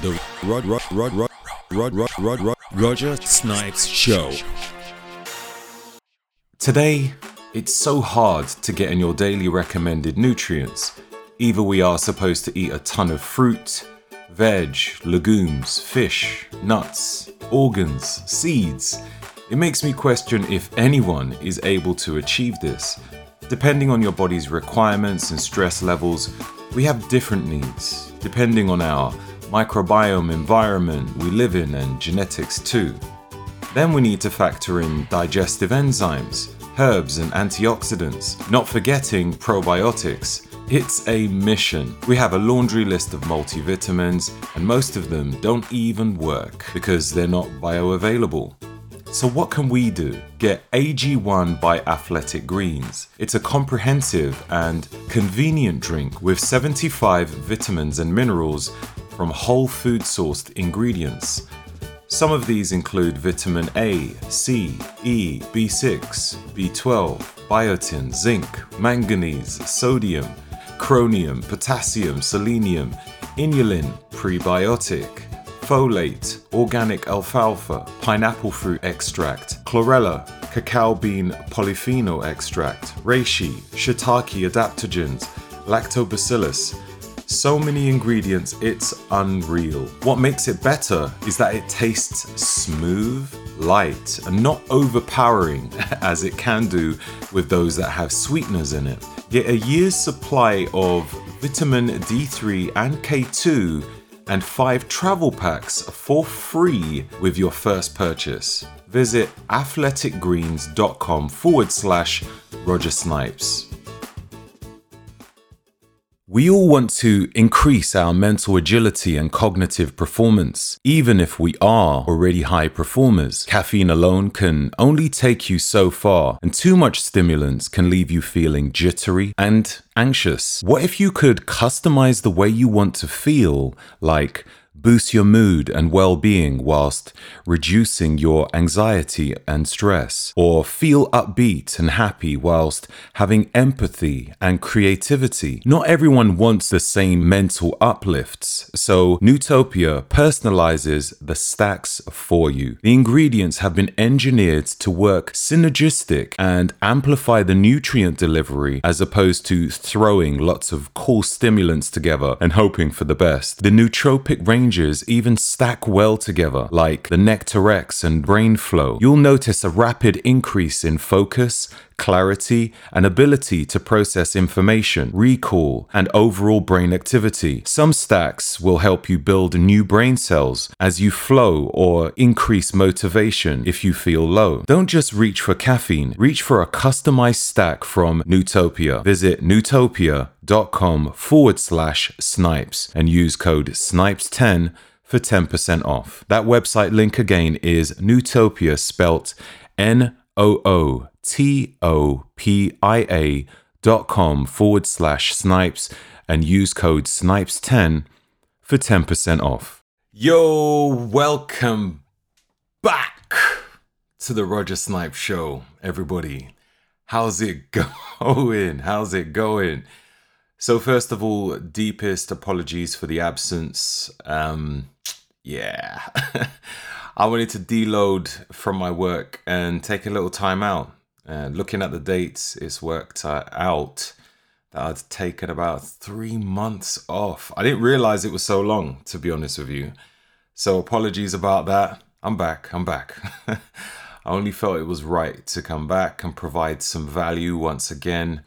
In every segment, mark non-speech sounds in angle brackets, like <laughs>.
The Rod Rod Rod Rod Rod Rod Rod Rod Roger Snipes Show. Today, it's so hard to get in your daily recommended nutrients. Either we are supposed to eat a ton of fruit, veg, legumes, fish, nuts, organs, seeds. It makes me question if anyone is able to achieve this. Depending on your body's requirements and stress levels, we have different needs, depending on our microbiome environment we live in and genetics too. Then we need to factor in digestive enzymes, herbs and antioxidants, not forgetting probiotics. It's a mission. We have a laundry list of multivitamins, and most of them don't even work because they're not bioavailable. So, what can we do? Get AG1 by Athletic Greens. It's a comprehensive and convenient drink with 75 vitamins and minerals from whole food sourced ingredients. Some of these include vitamin A, C, E, B6, B12, biotin, zinc, manganese, sodium, chromium, potassium, selenium, inulin, prebiotic, folate, organic alfalfa, pineapple fruit extract, chlorella, cacao bean polyphenol extract, reishi, shiitake adaptogens, lactobacillus. So many ingredients, it's unreal. What makes it better is that it tastes smooth, light, and not overpowering <laughs> as it can do with those that have sweeteners in it. Get a year's supply of vitamin D3 and K2 and five travel packs for free with your first purchase. Visit athleticgreens.com forward slash Roger Snipes. We all want to increase our mental agility and cognitive performance, even if we are already high performers. Caffeine alone can only take you so far, and too much stimulants can leave you feeling jittery and anxious. What if you could customize the way you want to feel, like boost your mood and well being whilst reducing your anxiety and stress, or feel upbeat and happy whilst having empathy and creativity. Not everyone wants the same mental uplifts, so Nootopia personalizes the stacks for you. The ingredients have been engineered to work synergistic and amplify the nutrient delivery as opposed to throwing lots of cool stimulants together and hoping for the best. The nootropic even stack well together, like the Nectarex and Brain Flow. You'll notice a rapid increase in focus, clarity, and ability to process information, recall, and overall brain activity. Some stacks will help you build new brain cells as you flow or increase motivation if you feel low. Don't just reach for caffeine, reach for a customized stack from Nootopia. Visit nootopia.com forward slash snipes and use code SNIPES10 for 10% off. That website link again is Nootopia spelt N O O T O P I A dot com forward slash snipes and use code snipes10 for 10% off. Yo, welcome back to the Roger Snipe Show, everybody. How's it <laughs> going? How's it going? So, first of all, deepest apologies for the absence. Um, yeah. <laughs> I wanted to deload from my work and take a little time out. And looking at the dates, it's worked out that I'd taken about three months off. I didn't realize it was so long, to be honest with you. So apologies about that. I'm back. I'm back. <laughs> I only felt it was right to come back and provide some value once again.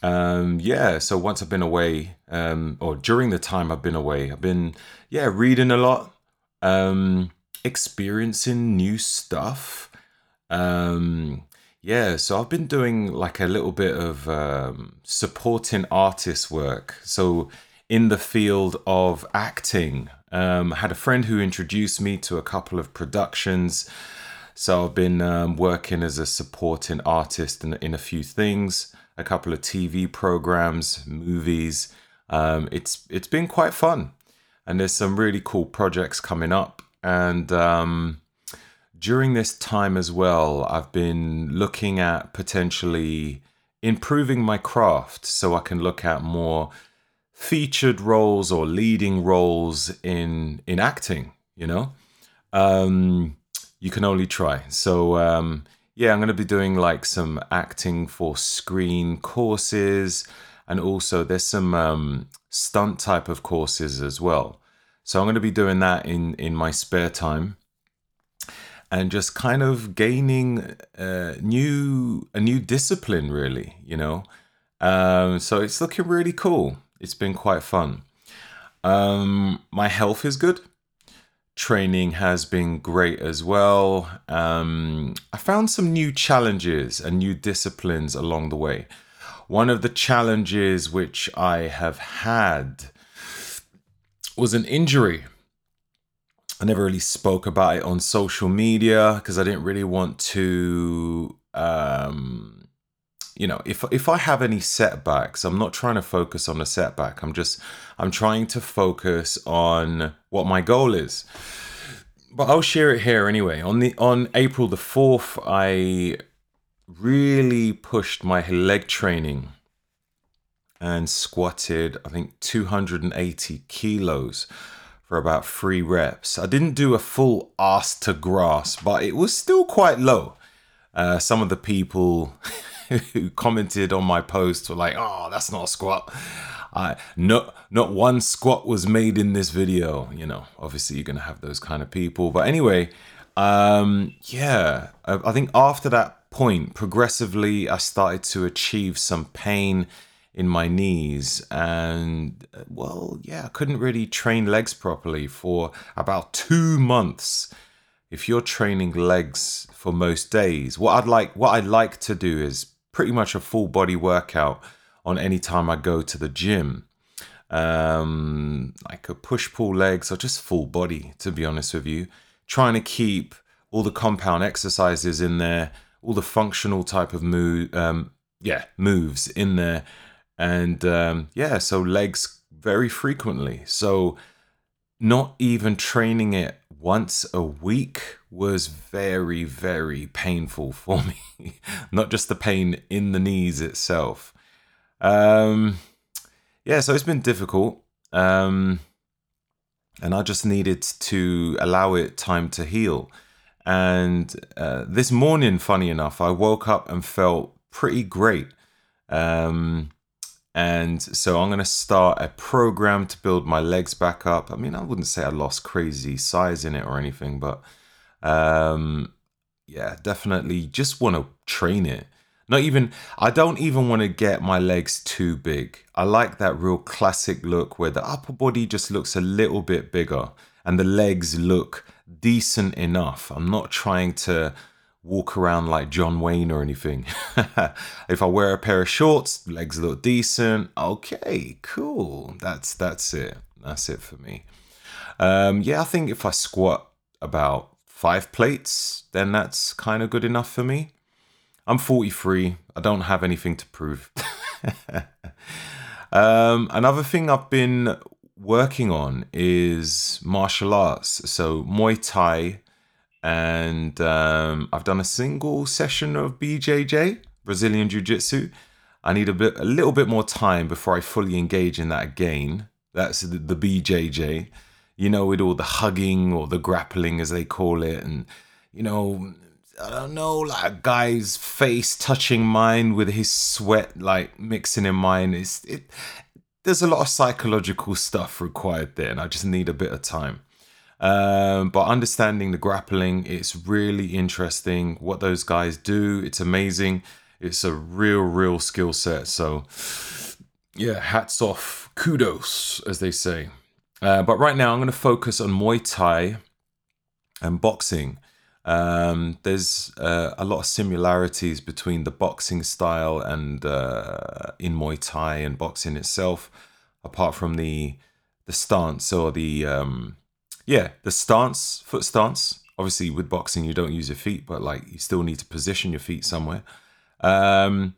Um, yeah, so once I've been away, um, or during the time I've been away, I've been, yeah, reading a lot, um, experiencing new stuff. Um, yeah, so I've been doing like a little bit of um, supporting artist work. So in the field of acting, um, I had a friend who introduced me to a couple of productions. So I've been um, working as a supporting artist in, in a few things, a couple of TV programs, movies. Um, it's it's been quite fun, and there's some really cool projects coming up. And um, during this time as well, I've been looking at potentially improving my craft so I can look at more featured roles or leading roles in in acting. You know, um, you can only try. So um, yeah, I'm going to be doing like some acting for screen courses, and also there's some um, stunt type of courses as well. So I'm going to be doing that in in my spare time and just kind of gaining a new a new discipline really you know? Um, so it's looking really cool. It's been quite fun. Um, my health is good. Training has been great as well. Um, i found some new challenges and new disciplines along the way. One of the challenges which i have had was an injury I never really spoke about it on social media because I didn't really want to um you know if if I have any setbacks I'm not trying to focus on a setback. I'm just I'm trying to focus on what my goal is. But I'll share it here anyway. On the on April the 4th I really pushed my leg training and squatted I think 280 kilos for about three reps. I didn't do a full ass to grass, but it was still quite low. Uh, some of the people <laughs> who commented on my post were like, "Oh, that's not a squat." I not not one squat was made in this video. You know, obviously you're gonna have those kind of people. But anyway, um, yeah, I, I think after that point, progressively, I started to achieve some pain in my knees and well yeah i couldn't really train legs properly for about two months. If you're training legs for most days what i'd like what i like to do is pretty much a full body workout on any time i go to the gym. Um like a push pull legs or just full body to be honest with you. Trying to keep all the compound exercises in there all the functional type of move um yeah moves in there and um, yeah, so legs very frequently. So not even training it once a week was very, very painful <laughs> for me. not just the pain in the knees itself. Um, yeah, so it's been difficult. Um, and I just needed to allow it time to heal. And uh, this morning, funny enough, I woke up and felt pretty great. Um, and so I'm going to start a program to build my legs back up. I mean, I wouldn't say I lost crazy size in it or anything, but um, yeah, definitely just want to train it. Not even, I don't even want to get my legs too big. I like that real classic look where the upper body just looks a little bit bigger and the legs look decent enough. I'm not trying to walk around like John Wayne or anything. <laughs> if I wear a pair of shorts, legs look decent. Okay, cool. That's that's it. That's it for me. Um, yeah, I think if I squat about five plates, then that's kind of good enough for me. I'm 43. I don't have anything to prove. <laughs> um, another thing I've been working on is martial arts. So Muay Thai and um, I've done a single session of BJJ, Brazilian Jiu Jitsu. I need a bit, a little bit more time before I fully engage in that again. That's the, the BJJ, you know, with all the hugging or the grappling as they call it, and you know, I don't know, like a guy's face touching mine with his sweat like mixing in mine. It's it. There's a lot of psychological stuff required there, and I just need a bit of time. Um, but understanding the grappling, it's really interesting what those guys do. It's amazing. It's a real, real skill set. So, yeah, hats off, kudos, as they say. Uh, but right now, I'm going to focus on Muay Thai and boxing. Um, there's uh, a lot of similarities between the boxing style and uh, in Muay Thai and boxing itself, apart from the the stance or the um, yeah, the stance, foot stance. Obviously, with boxing, you don't use your feet, but like you still need to position your feet somewhere. Um,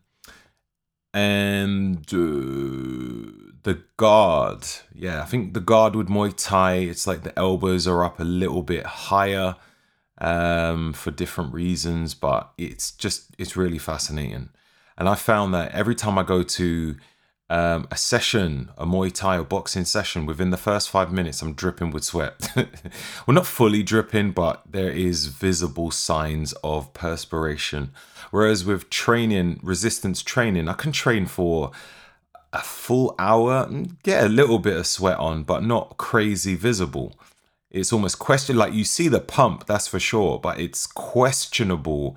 and uh, the guard, yeah, I think the guard with Muay Thai, it's like the elbows are up a little bit higher um, for different reasons, but it's just it's really fascinating. And I found that every time I go to um, a session, a Muay Thai or boxing session, within the first five minutes, I'm dripping with sweat. <laughs> well, not fully dripping, but there is visible signs of perspiration. Whereas with training, resistance training, I can train for a full hour, and get a little bit of sweat on, but not crazy visible. It's almost question like you see the pump, that's for sure, but it's questionable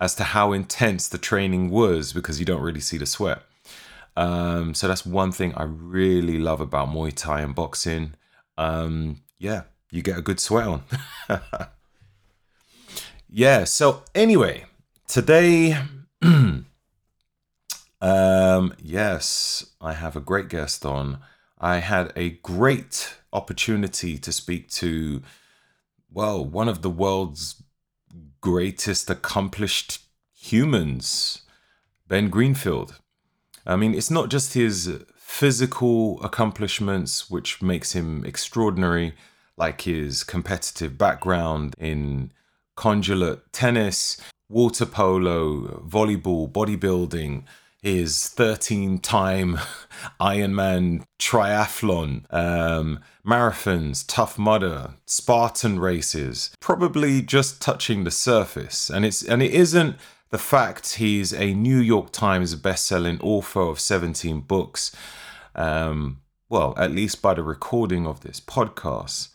as to how intense the training was because you don't really see the sweat. Um, so that's one thing I really love about Muay Thai and boxing. Um, yeah, you get a good sweat on. <laughs> yeah, so anyway, today, <clears throat> um, yes, I have a great guest on. I had a great opportunity to speak to, well, one of the world's greatest accomplished humans, Ben Greenfield. I mean, it's not just his physical accomplishments which makes him extraordinary, like his competitive background in conjugate tennis, water polo, volleyball, bodybuilding, his 13 time <laughs> Ironman triathlon, um, marathons, Tough Mudder, Spartan races, probably just touching the surface. And it's and it isn't the fact he's a New York Times best-selling author of 17 books, um, well, at least by the recording of this podcast.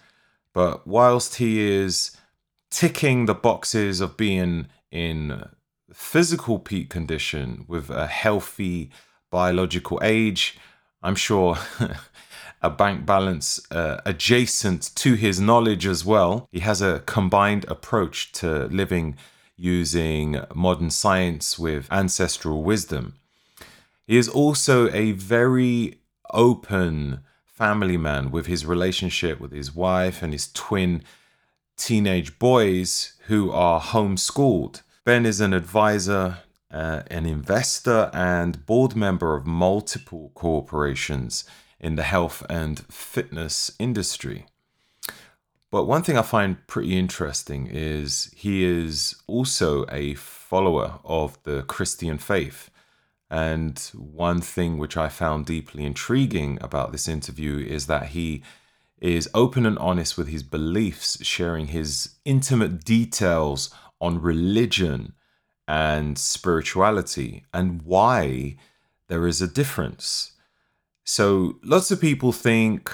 But whilst he is ticking the boxes of being in physical peak condition with a healthy biological age, I'm sure <laughs> a bank balance uh, adjacent to his knowledge as well. He has a combined approach to living using modern science with ancestral wisdom. He is also a very open family man with his relationship with his wife and his twin teenage boys who are homeschooled. Ben is an advisor, uh, an investor, and board member of multiple corporations in the health and fitness industry. But one thing I find pretty interesting is he is also a follower of the Christian faith. And one thing which I found deeply intriguing about this interview is that he is open and honest with his beliefs, sharing his intimate details on religion and spirituality and why there is a difference. So, lots of people think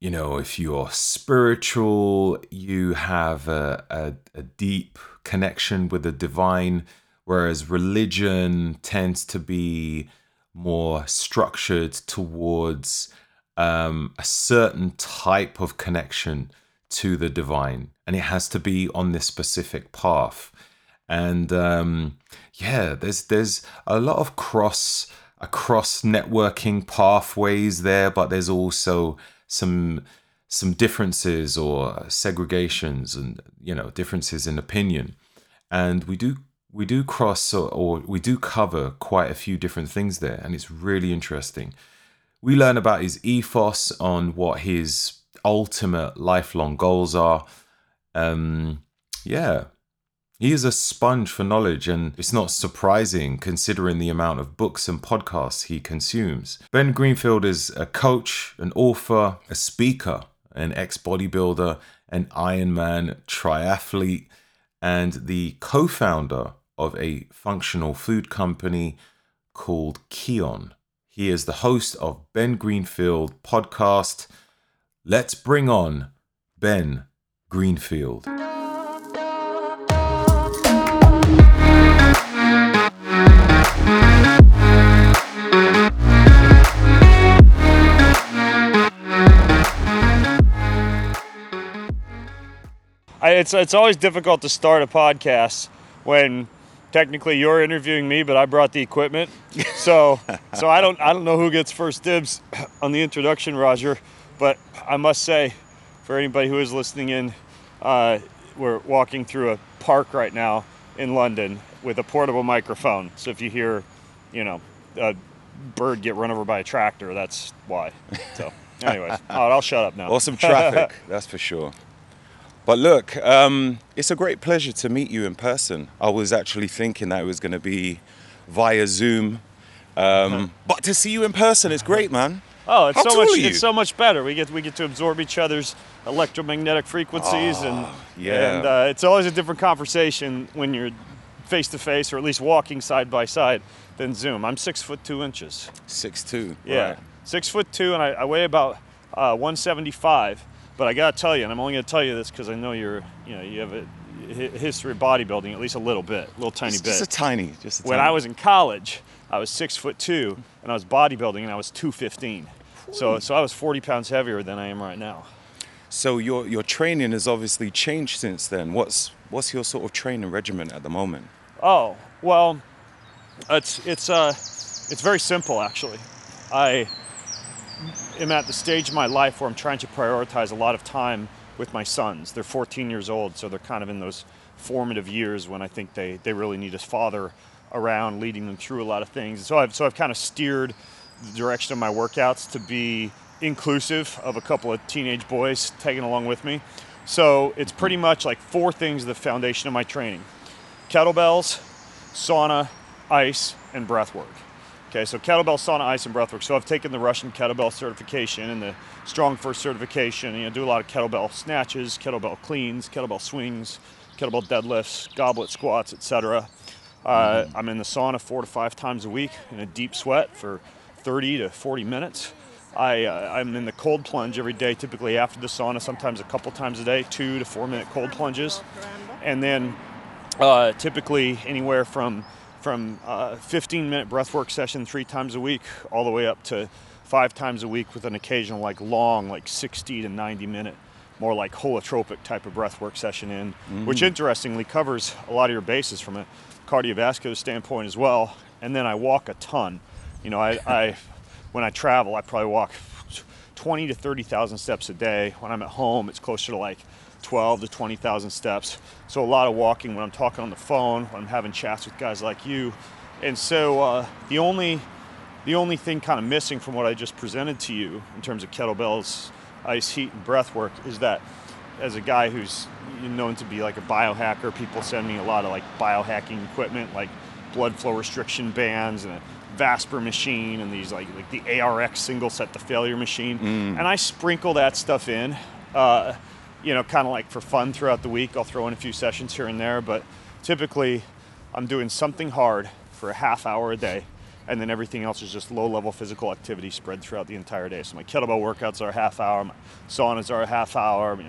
you know, if you're spiritual, you have a, a, a, deep connection with the divine, whereas religion tends to be more structured towards um, a certain type of connection to the divine, and it has to be on this specific path. And um, yeah, there's there's a lot of cross across networking pathways there, but there's also some some differences or segregations and you know differences in opinion. And we do we do cross or, or, we do cover quite a few different things there and it's really interesting. We learn about his ethos on what his ultimate lifelong goals are. Um yeah he is a sponge for knowledge, and it's not surprising considering the amount of books and podcasts he consumes. Ben Greenfield is a coach, an author, a speaker, an ex bodybuilder, an Ironman triathlete, and the co founder of a functional food company called Kion. He is the host of Ben Greenfield podcast. Let's bring on Ben Greenfield. It's it's always difficult to start a podcast when technically you're interviewing me, but I brought the equipment. So <laughs> so I don't I don't know who gets first dibs on the introduction, Roger. But I must say, for anybody who is listening in, uh, we're walking through a park right now in London with a portable microphone. So if you hear, you know, a bird get run over by a tractor, that's why. So, <laughs> anyways, I'll shut up now. Awesome traffic, <laughs> that's for sure. But look, um, it's a great pleasure to meet you in person. I was actually thinking that it was going to be via Zoom, Um, but to see you in person is great, man. Oh, it's How so much it's so much better. We get we get to absorb each other's electromagnetic frequencies, and Ah, yeah. and uh, it's always a different conversation when you're face to face, or at least walking side by side, than Zoom. I'm six foot two inches. Six two. Yeah, Right. six foot two, and I, I weigh about uh, 175. But I gotta tell you, and I'm only gonna tell you this because I know you're, you know, you have a history of bodybuilding, at least a little bit, a little tiny Just, bit. just a tiny. Just a when tiny. I was in college, I was six foot two, and I was bodybuilding, and I was 215. So, so I was 40 pounds heavier than I am right now. So your your training has obviously changed since then. What's what's your sort of training regimen at the moment? Oh, well, it's it's uh, it's very simple actually. I am at the stage of my life where I'm trying to prioritize a lot of time with my sons. They're 14 years old, so they're kind of in those formative years when I think they, they really need a father around leading them through a lot of things. So I've so I've kind of steered the direction of my workouts to be inclusive of a couple of teenage boys tagging along with me. So it's pretty much like four things the foundation of my training kettlebells, sauna, ice, and breath work. Okay, so kettlebell, sauna, ice, and breathwork. So I've taken the Russian kettlebell certification and the Strong First certification. You know, do a lot of kettlebell snatches, kettlebell cleans, kettlebell swings, kettlebell deadlifts, goblet squats, etc. Uh, I'm in the sauna four to five times a week in a deep sweat for 30 to 40 minutes. I, uh, I'm in the cold plunge every day, typically after the sauna, sometimes a couple times a day, two to four minute cold plunges. And then uh, typically anywhere from from a 15 minute breathwork session three times a week all the way up to five times a week with an occasional like long like 60 to 90 minute more like holotropic type of breathwork session in mm-hmm. which interestingly covers a lot of your bases from a cardiovascular standpoint as well. And then i walk a ton. You know i, I when i travel i probably walk 20 to 30,000 steps a day. When I'm at home, it's closer to like 12 to 20,000 steps. So a lot of walking when I'm talking on the phone, when I'm having chats with guys like you. And so uh, the only the only thing kind of missing from what I just presented to you in terms of kettlebells, ice, heat, and breath work is that as a guy who's known to be like a biohacker, people send me a lot of like biohacking equipment, like blood flow restriction bands and a Vasper machine and these like like the ARX single set to failure machine, and I sprinkle that stuff in, uh, you know, kind of like for fun throughout the week. I'll throw in a few sessions here and there, but typically I'm doing something hard for a half hour a day, and then everything else is just low level physical activity spread throughout the entire day. So my kettlebell workouts are a half hour, my saunas are a half hour, my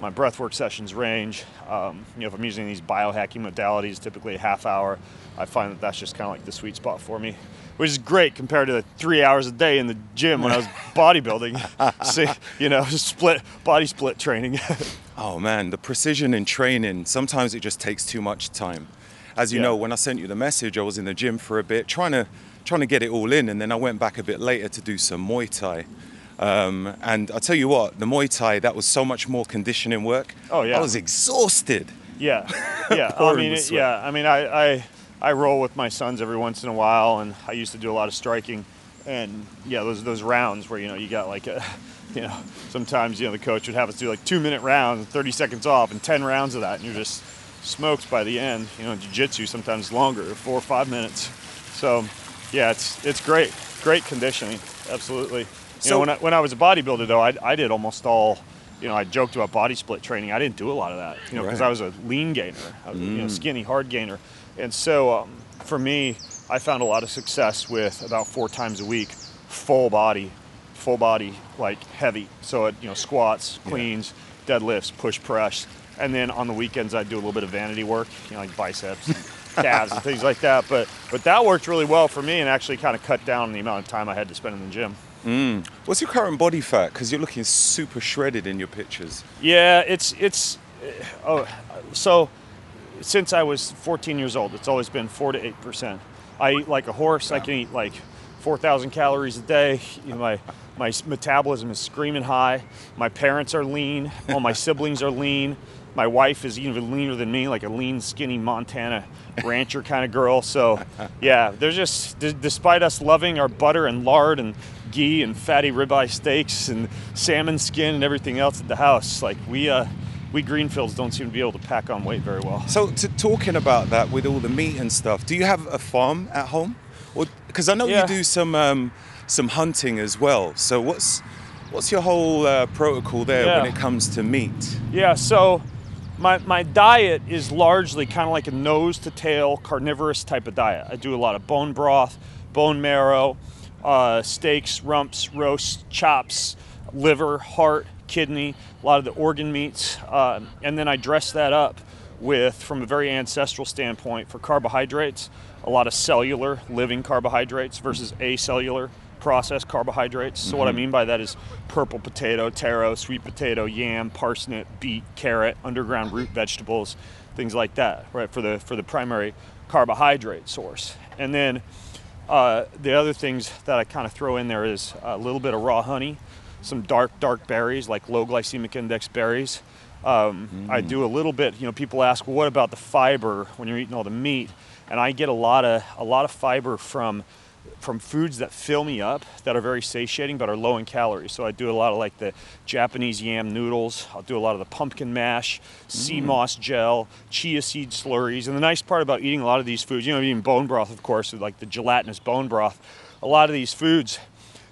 my breathwork sessions range. Um, you know, if I'm using these biohacking modalities, typically a half hour, I find that that's just kind of like the sweet spot for me, which is great compared to the three hours a day in the gym when I was <laughs> bodybuilding. See, you know, split body split training. <laughs> Oh man, the precision in training, sometimes it just takes too much time. As you Yeah. know, when I sent you the message, I was in the gym for a bit trying to trying to get it all in and then I went back a bit later to do some Muay Thai. Um, and I tell you what, the Muay Thai that was so much more conditioning work. Oh, yeah. I was exhausted. Yeah, <laughs> yeah. I mean, it- yeah. I mean, I, I I roll with my sons every once in a while, and I used to do a lot of striking, and yeah, those those rounds where you know you got like a, <laughs> you know, sometimes you know the coach would have us do like two minute rounds, 30 seconds off, and 10 rounds of that, and you're just smoked by the end. You know, jiu-jitsu sometimes longer, four or five minutes. So, yeah, it's it's great, great conditioning, absolutely. You So- know, when I, when I was a bodybuilder though, I, I did almost all. You know, I joked about body split training. I didn't do a lot of that, you know, because Right. I was a lean gainer, I was, you know, mm. skinny, hard gainer, and so um, for me, I found a lot of success with about four times a week, full body, full body like heavy. So it, you know, squats, cleans, deadlifts, push press, and then on the weekends I'd do a little bit of vanity work, you know, like biceps, <laughs> calves, and things like that. But but that worked really well for me and actually kind of cut down the amount of time I had to spend in the gym. What's your current body fat? Because you're looking super shredded in your pictures. Yeah, it's it's uh, oh so since I was 14 years old, it's always been four to eight percent. I eat like a horse. I can eat like 4,000 calories a day. You know, my my metabolism is screaming high. My parents are lean. All my siblings are lean. My wife is even leaner than me, like a lean, skinny Montana rancher kind of girl. So, yeah, there's just, d- despite us loving our butter and lard and ghee and fatty ribeye steaks and salmon skin and everything else at the house, like we, uh, we Greenfields don't seem to be able to pack on weight very well. So, to, talking about that with all the meat and stuff, do you have a farm at home? Because I know Yeah. you do some um, some hunting as well. So what's what's your whole uh, protocol there when it comes to meat? Yeah, so my, my diet is largely kind of like a nose to tail carnivorous type of diet. I do a lot of bone broth, bone marrow, uh, steaks, rumps, roasts, chops, liver, heart, kidney, a lot of the organ meats. Uh, and then I dress that up with, from a very ancestral standpoint, for carbohydrates, a lot of cellular living carbohydrates versus acellular processed carbohydrates. So what I mean by that is purple potato, taro, sweet potato, yam, parsnip, beet, carrot, underground root vegetables, things like that, right? For the for the primary carbohydrate source. And then uh, the other things that I kind of throw in there is a little bit of raw honey, some dark dark berries like low glycemic index berries. Um, I do a little bit. You know, people ask, well, what about the fiber when you're eating all the meat? And I get a lot of a lot of fiber from from foods that fill me up that are very satiating but are low in calories. So I do a lot of like the Japanese yam noodles. I'll do a lot of the pumpkin mash, sea moss gel, chia seed slurries. And the nice part about eating a lot of these foods, you know, eating bone broth, of course, like the gelatinous bone broth. A lot of these foods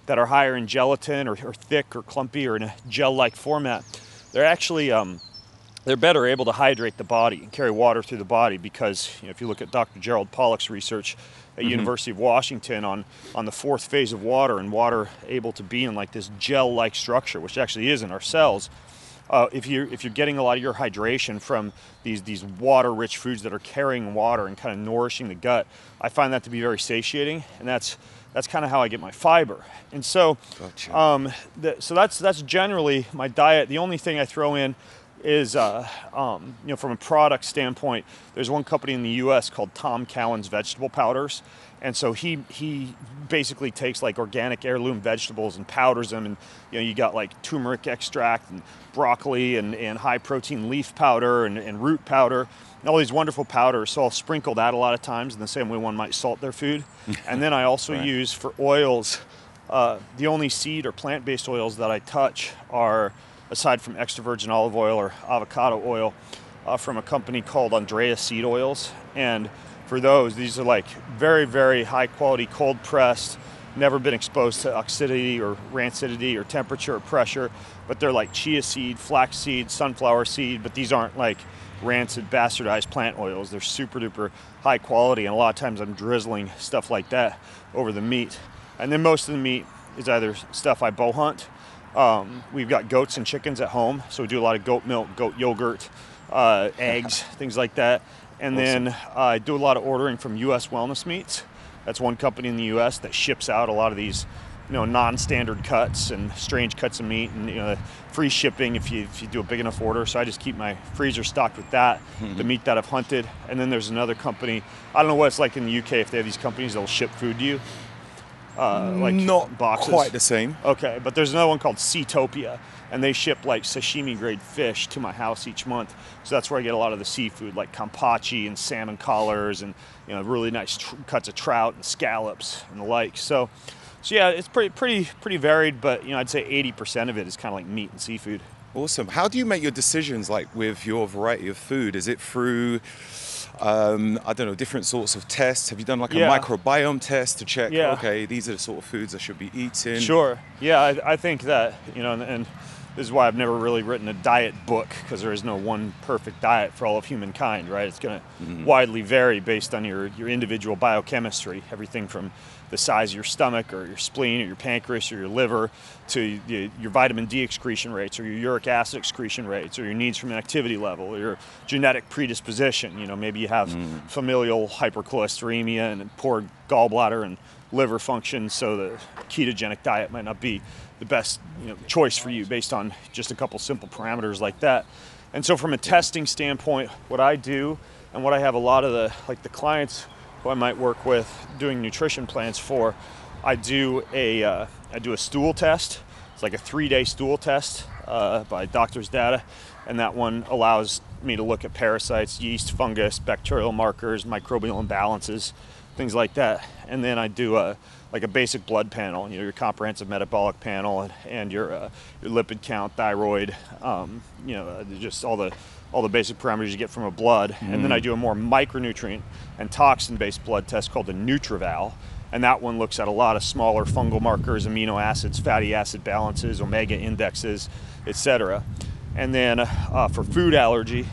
that are higher in gelatin or, or thick or clumpy or in a gel-like format, they're actually um, they're better able to hydrate the body and carry water through the body because you know, if you look at Dr. Gerald Pollack's research at University of Washington on, on the fourth phase of water and water able to be in like this gel-like structure, which actually is in our cells. Uh, if you're if you're getting a lot of your hydration from these these water-rich foods that are carrying water and kind of nourishing the gut, I find that to be very satiating, and that's that's kind of how I get my fiber. And so, Gotcha. um, the, so that's that's generally my diet. The only thing I throw in is, uh, um, you know, from a product standpoint, there's one company in the U.S. called Tom Cowan's Vegetable Powders, and so he he basically takes like organic heirloom vegetables and powders them, and you know, you got like turmeric extract and broccoli and, and high protein leaf powder and, and root powder. All these wonderful powders, so I'll sprinkle that a lot of times in the same way one might salt their food. <laughs> and then I also Right. use for oils, uh, the only seed or plant based oils that I touch are, aside from extra virgin olive oil or avocado oil, uh, from a company called Andreas Seed Oils. And for those, these are like very, very high quality, cold pressed, never been exposed to oxidity or rancidity or temperature or pressure, but they're like chia seed, flax seed, sunflower seed, but these aren't like rancid, bastardized plant oils. They're super duper high quality, and a lot of times I'm drizzling stuff like that over the meat. And then most of the meat is either stuff I bow hunt. Um, we've got goats and chickens at home, so we do a lot of goat milk, goat yogurt, uh, eggs, <laughs> things like that. And then uh, I do a lot of ordering from U.S. Wellness Meats. That's one company in the U.S. that ships out a lot of these, you know, non-standard cuts and strange cuts of meat, and you know, free shipping if you if you do a big enough order. So I just keep my freezer stocked with that, the meat that I've hunted. And then there's another company. I don't know what it's like in the UK if they have these companies that'll ship food to you, uh, like Not boxes. quite the same. Okay, but there's another one called Seatopia, and they ship like sashimi grade fish to my house each month. So that's where I get a lot of the seafood, like kampachi and salmon collars, and you know really nice tr- cuts of trout and scallops and the like. So, so yeah, it's pretty pretty pretty varied, but you know I'd say 80% of it is kind of like meat and seafood. Awesome. How do you make your decisions like with your variety of food? Is it through um, I don't know, different sorts of tests? Have you done like a Yeah. microbiome test to check, Yeah. okay, these are the sort of foods I should be eating? Sure. Yeah, I, I think that you know, and, and this is why I've never really written a diet book because there is no one perfect diet for all of humankind, right? It's going to widely vary based on your your individual biochemistry, everything from the size of your stomach or your spleen or your pancreas or your liver to your vitamin D excretion rates or your uric acid excretion rates or your needs from an activity level or your genetic predisposition. You know, maybe you have mm. familial hypercholesteremia and poor gallbladder and liver function, so the ketogenic diet might not be the best you know, choice for you based on just a couple simple parameters like that. And so, from a testing standpoint, what I do and what I have a lot of the like the clients who I might work with doing nutrition plans for, I do a uh, I do a stool test. It's like a three-day stool test uh, by doctor's data, and that one allows me to look at parasites, yeast, fungus, bacterial markers, microbial imbalances, things like that. And then I do a like a basic blood panel, you know, your comprehensive metabolic panel, and, and your uh, your lipid count, thyroid, um, you know, uh, just all the all the basic parameters you get from a blood. And then I do a more micronutrient and toxin-based blood test called the NutrEval, and that one looks at a lot of smaller fungal markers, amino acids, fatty acid balances, omega indexes, etc. And then uh, for food allergy,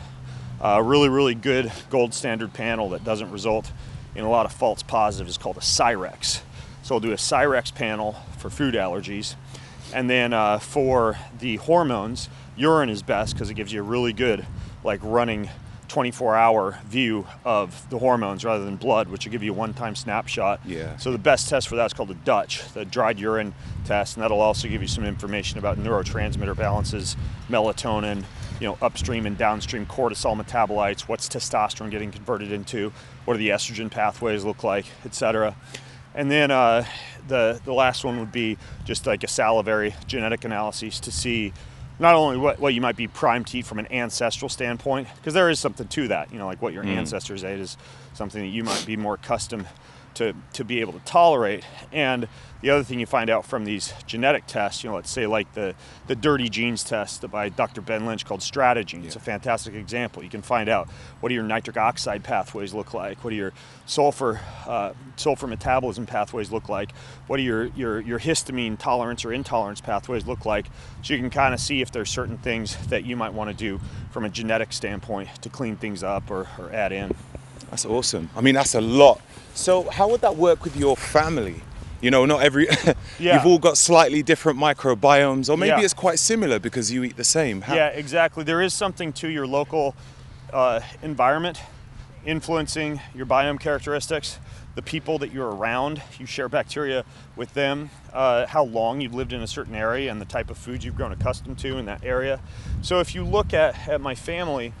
a really, really good gold standard panel that doesn't result in a lot of false positives is called a Cyrex. So I'll do a Cyrex panel for food allergies. And then uh, for the hormones, urine is best because it gives you a really good, like running 24 hour view of the hormones rather than blood, which will give you a one time snapshot. Yeah. So the best test for that is called the Dutch, the dried urine test, and that'll also give you some information about neurotransmitter balances, melatonin, you know, upstream and downstream cortisol metabolites, what's testosterone getting converted into, what do the estrogen pathways look like, etc. And then uh, the the last one would be just like a salivary genetic analysis to see not only what, what you might be primed to eat from an ancestral standpoint, because there is something to that, you know, like what your mm. ancestors ate is something that you might be more accustomed to, to be able to tolerate. And the other thing you find out from these genetic tests, you know, let's say like the, the dirty genes test by Dr. Ben Lynch called StrateGene. It's a fantastic example. You can find out what do your nitric oxide pathways look like, what do your sulfur uh, sulfur metabolism pathways look like, what do your, your, your histamine tolerance or intolerance pathways look like, so you can kind of see if there's certain things that you might want to do from a genetic standpoint to clean things up or, or add in. That's awesome. I mean, that's a lot. So, how would that work with your family? You know, not every. <laughs> Yeah. You've all got slightly different microbiomes, or maybe Yeah. it's quite similar because you eat the same. How- Yeah, exactly. There is something to your local uh, environment influencing your biome characteristics. The people that you're around, you share bacteria with them, uh, how long you've lived in a certain area, and the type of food you've grown accustomed to in that area. So, if you look at, at my family,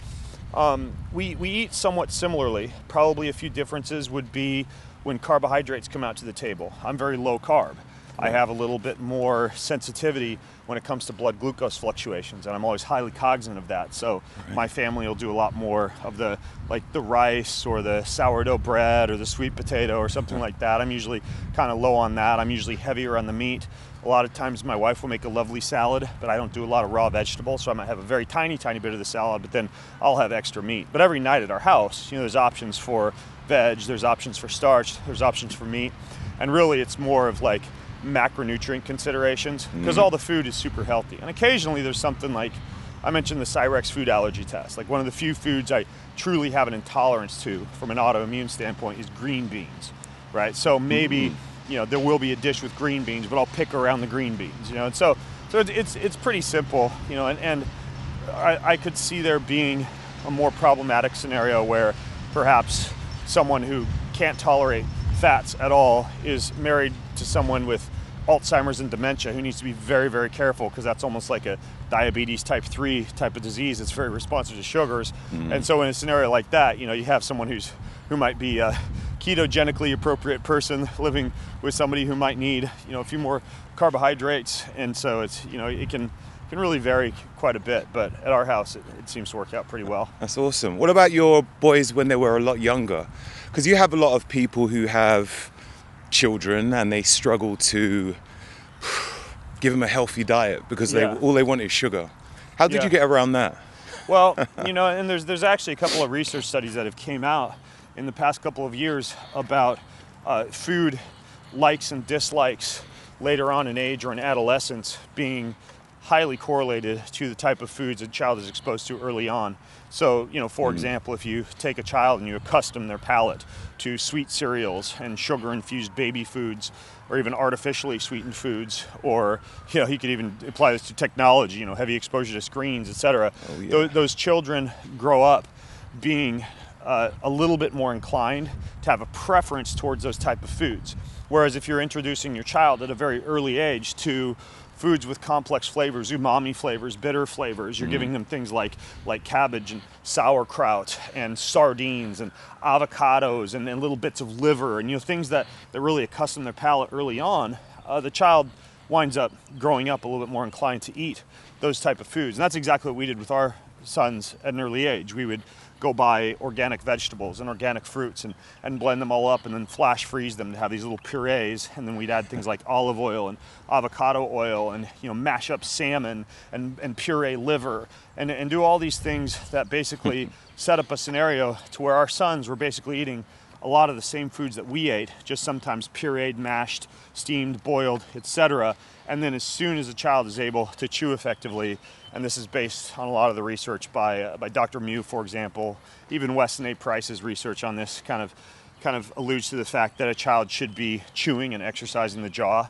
um, we, we eat somewhat similarly. Probably a few differences would be when carbohydrates come out to the table. I'm very low carb. I have a little bit more sensitivity when it comes to blood glucose fluctuations, and I'm always highly cognizant of that. So my family will do a lot more of the like the rice or the sourdough bread or the sweet potato or something like that. I'm usually kind of low on that. I'm usually heavier on the meat. A lot of times my wife will make a lovely salad, but I don't do a lot of raw vegetables, so I might have a very tiny, tiny bit of the salad, but then I'll have extra meat. But every night at our house, you know, there's options for veg, there's options for starch, there's options for meat, and really it's more of like macronutrient considerations because mm-hmm. all the food is super healthy. And occasionally there's something like I mentioned the Cyrex food allergy test. Like one of the few foods I truly have an intolerance to from an autoimmune standpoint is green beans, right? So maybe mm-hmm. You know there will be a dish with green beans, but I'll pick around the green beans, you know. And so so it's it's, it's pretty simple, you know. And, and I, I could see there being a more problematic scenario where perhaps someone who can't tolerate fats at all is married to someone with Alzheimer's and dementia who needs to be very, very careful because that's almost like a diabetes type 3 type of disease. It's very responsive to sugars. Mm-hmm. And so in a scenario like that, you know, you have someone who's who might be a ketogenically appropriate person living with somebody who might need, you know, a few more carbohydrates. And so it's, you know, it can can really vary quite a bit, but at our house it, it seems to work out pretty well. That's awesome. What about your boys when they were a lot younger? Because you have a lot of people who have children and they struggle to give them a healthy diet because Yeah. they all they want is sugar. How did Yeah. you get around that? Well, <laughs> you know, and there's there's actually a couple of research studies that have came out in the past couple of years about uh, food likes and dislikes later on in age or in adolescence being highly correlated to the type of foods a child is exposed to early on. So, you know, for example, if you take a child and you accustom their palate to sweet cereals and sugar-infused baby foods, or even artificially sweetened foods, or you know, you could even apply this to technology. You know, heavy exposure to screens, etc. yeah. Tho- those children grow up being uh, a little bit more inclined to have a preference towards those type of foods. Whereas if you're introducing your child at a very early age to foods with complex flavors, umami flavors, bitter flavors, you're giving them things like like cabbage and sauerkraut and sardines and avocados and, and little bits of liver and you know things that, that really accustom their palate early on, uh, the child winds up growing up a little bit more inclined to eat those type of foods. And that's exactly what we did with our sons at an early age. We would go buy organic vegetables and organic fruits and, and blend them all up and then flash freeze them to have these little purees. And then we'd add things like olive oil and avocado oil and you know mash up salmon and, and puree liver and, and do all these things that basically <laughs> set up a scenario to where our sons were basically eating a lot of the same foods that we ate, just sometimes pureed, mashed, steamed, boiled, etc. And then as soon as a child is able to chew effectively, and this is based on a lot of the research by, uh, by Dr. Mew, for example, even Weston A. Price's research on this kind of kind of alludes to the fact that a child should be chewing and exercising the jaw.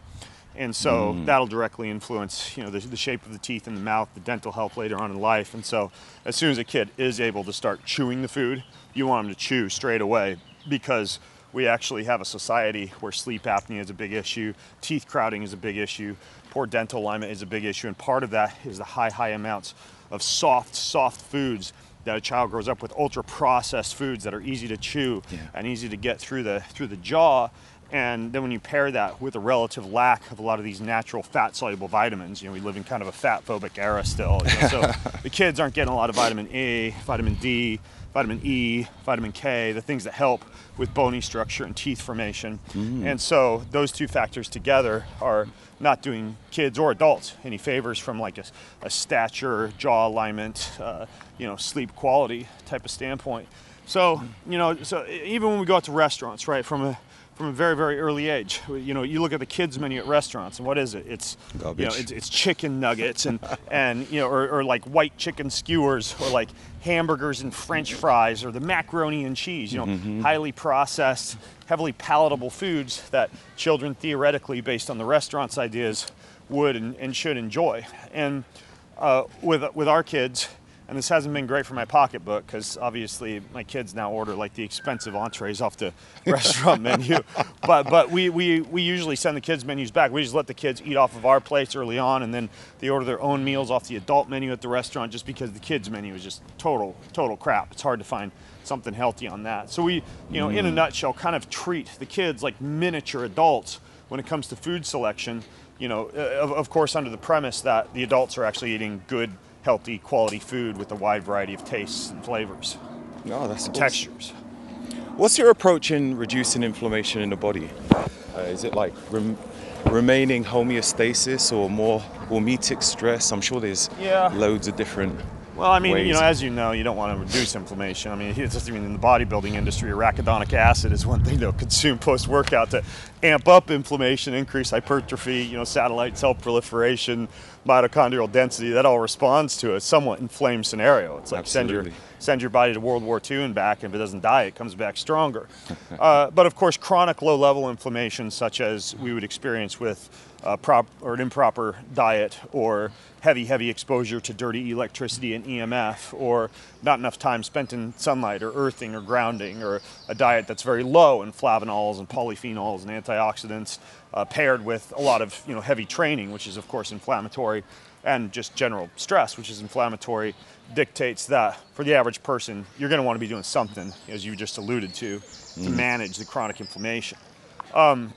And so mm. that'll directly influence, you know, the, the, shape of the teeth and the mouth, the dental health later on in life. And so as soon as a kid is able to start chewing the food, you want them to chew straight away because we actually have a society where sleep apnea is a big issue, teeth crowding is a big issue, poor dental alignment is a big issue, and part of that is the high, high amounts of soft, soft foods that a child grows up with ultra processed foods that are easy to chew yeah. and easy to get through the through the jaw and then when you pair that with a relative lack of a lot of these natural fat soluble vitamins, you know, we live in kind of a fat phobic era still. You know, so <laughs> the kids aren't getting a lot of vitamin A, vitamin D, vitamin E, vitamin K, the things that help with bony structure and teeth formation. Mm. And so those two factors together are not doing kids or adults any favors from like a, a stature, jaw alignment, uh, you know, sleep quality type of standpoint. So, you know, so even when we go out to restaurants, right, from a from a very very early age. You know, you look at the kids menu at restaurants, and what is it? It's Garbage. you know, it's, it's chicken nuggets and <laughs> and you know, or, or like white chicken skewers, or like hamburgers and French fries, or the macaroni and cheese. You know, mm-hmm. highly processed, heavily palatable foods that children theoretically, based on the restaurant's ideas, would and, and should enjoy. And uh, with with our kids and this hasn't been great for my pocketbook because obviously my kids now order like the expensive entrees off the <laughs> restaurant menu. But but we, we we usually send the kids menus back. We just let the kids eat off of our plates early on, and then they order their own meals off the adult menu at the restaurant just because the kids menu is just total total crap. It's hard to find something healthy on that. So we you know mm. in a mm. nutshell kind of treat the kids like miniature adults when it comes to food selection. You know, of, of course, under the premise that the adults are actually eating good healthy, quality food with a wide variety of tastes and flavors. Oh, that's and textures. What's your approach in reducing inflammation in the body? Uh, is it like rem- remaining homeostasis or more hormetic stress? I'm sure there's yeah. loads of different well, I mean, ways. you know, as you know, you don't want to reduce inflammation. I mean, it's just even in the bodybuilding industry, arachidonic acid is one thing they'll consume <laughs> post-workout to amp up inflammation, increase hypertrophy, you know, satellite cell proliferation, mitochondrial density. That all responds to a somewhat inflamed scenario. It's like Absolutely. send your send your body to World War II and back, and if it doesn't die, it comes back stronger. <laughs> uh, but of course, chronic low-level inflammation, such as we would experience with uh, prop or an improper diet or heavy, heavy exposure to dirty electricity and EMF, or not enough time spent in sunlight or earthing or grounding, or a diet that's very low in flavonols and polyphenols and antioxidants, uh, paired with a lot of you know heavy training, which is of course inflammatory, and just general stress, which is inflammatory, dictates that for the average person, you're going to want to be doing something, as you just alluded to, mm. to manage the chronic inflammation. Um,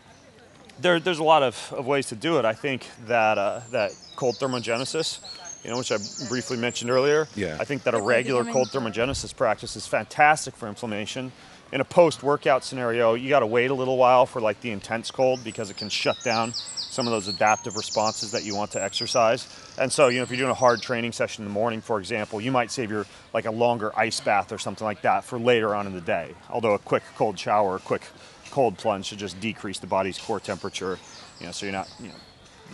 there, there's a lot of, of ways to do it. I think that uh, that cold thermogenesis, you know, which I briefly mentioned earlier. Yeah. I think that a regular cold thermogenesis practice is fantastic for inflammation. In a post-workout scenario, you got to wait a little while for like the intense cold because it can shut down some of those adaptive responses that you want to exercise. And so, you know, if you're doing a hard training session in the morning, for example, you might save your like a longer ice bath or something like that for later on in the day. Although a quick cold shower, a quick cold plunge should just decrease the body's core temperature, you know, so you're not, you know,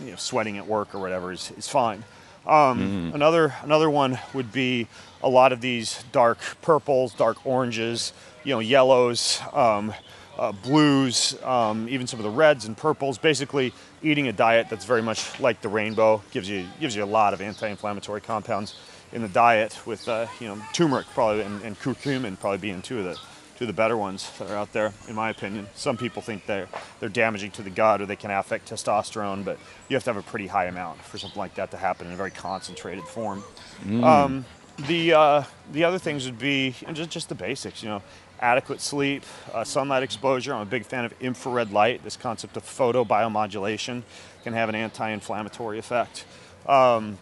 you know sweating at work or whatever is, is fine. Um, mm-hmm. Another another one would be a lot of these dark purples, dark oranges, you know, yellows, um, uh, blues, um, even some of the reds and purples. Basically, eating a diet that's very much like the rainbow gives you gives you a lot of anti-inflammatory compounds in the diet. With uh, you know turmeric probably and, and curcumin probably being two of the two of the better ones that are out there, in my opinion. Some people think they're they're damaging to the gut or they can affect testosterone, but you have to have a pretty high amount for something like that to happen in a very concentrated form. Mm. Um, the uh, the other things would be just just the basics, you know, adequate sleep, uh, sunlight exposure. I'm a big fan of infrared light. This concept of photobiomodulation can have an anti-inflammatory effect. Um,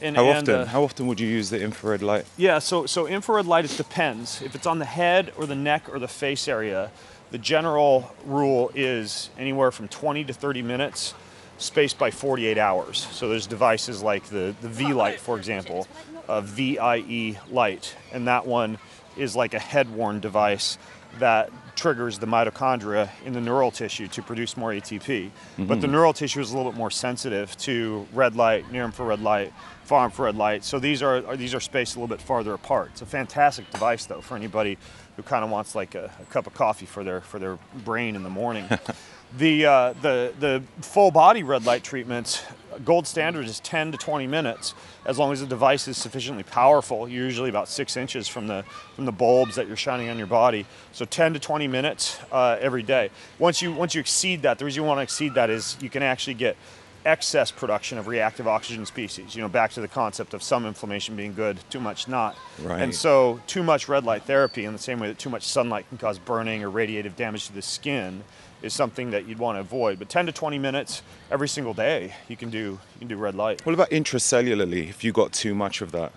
and, how often? uh, how often would you use the infrared light? Yeah, so so infrared light it depends. If it's on the head or the neck or the face area, the general rule is anywhere from 20 to 30 minutes, spaced by 48 hours. So there's devices like the the V light, for example, a VIE light, and that one is like a head worn device that triggers the mitochondria in the neural tissue to produce more ATP. But the neural tissue is a little bit more sensitive to red light, near infrared light, far infrared light. So these are, are these are spaced a little bit farther apart. It's a fantastic device though for anybody who kind of wants like a, a cup of coffee for their for their brain in the morning. <laughs> the uh, the the full body red light treatments gold standard is 10 to 20 minutes. As long as the device is sufficiently powerful usually about six inches from the from the bulbs that you're shining on your body. So 10 to 20 minutes uh, every day. Once you once you exceed that the reason you want to exceed that is you can actually get excess production of reactive oxygen species you know back to the concept of some inflammation being good too much not. Right. and so too much red light therapy in the same way that too much sunlight can cause burning or radiative damage to the skin is something that you'd want to avoid but 10 to 20 minutes every single day you can do you can do red light What about intracellularly? If you got too much of that,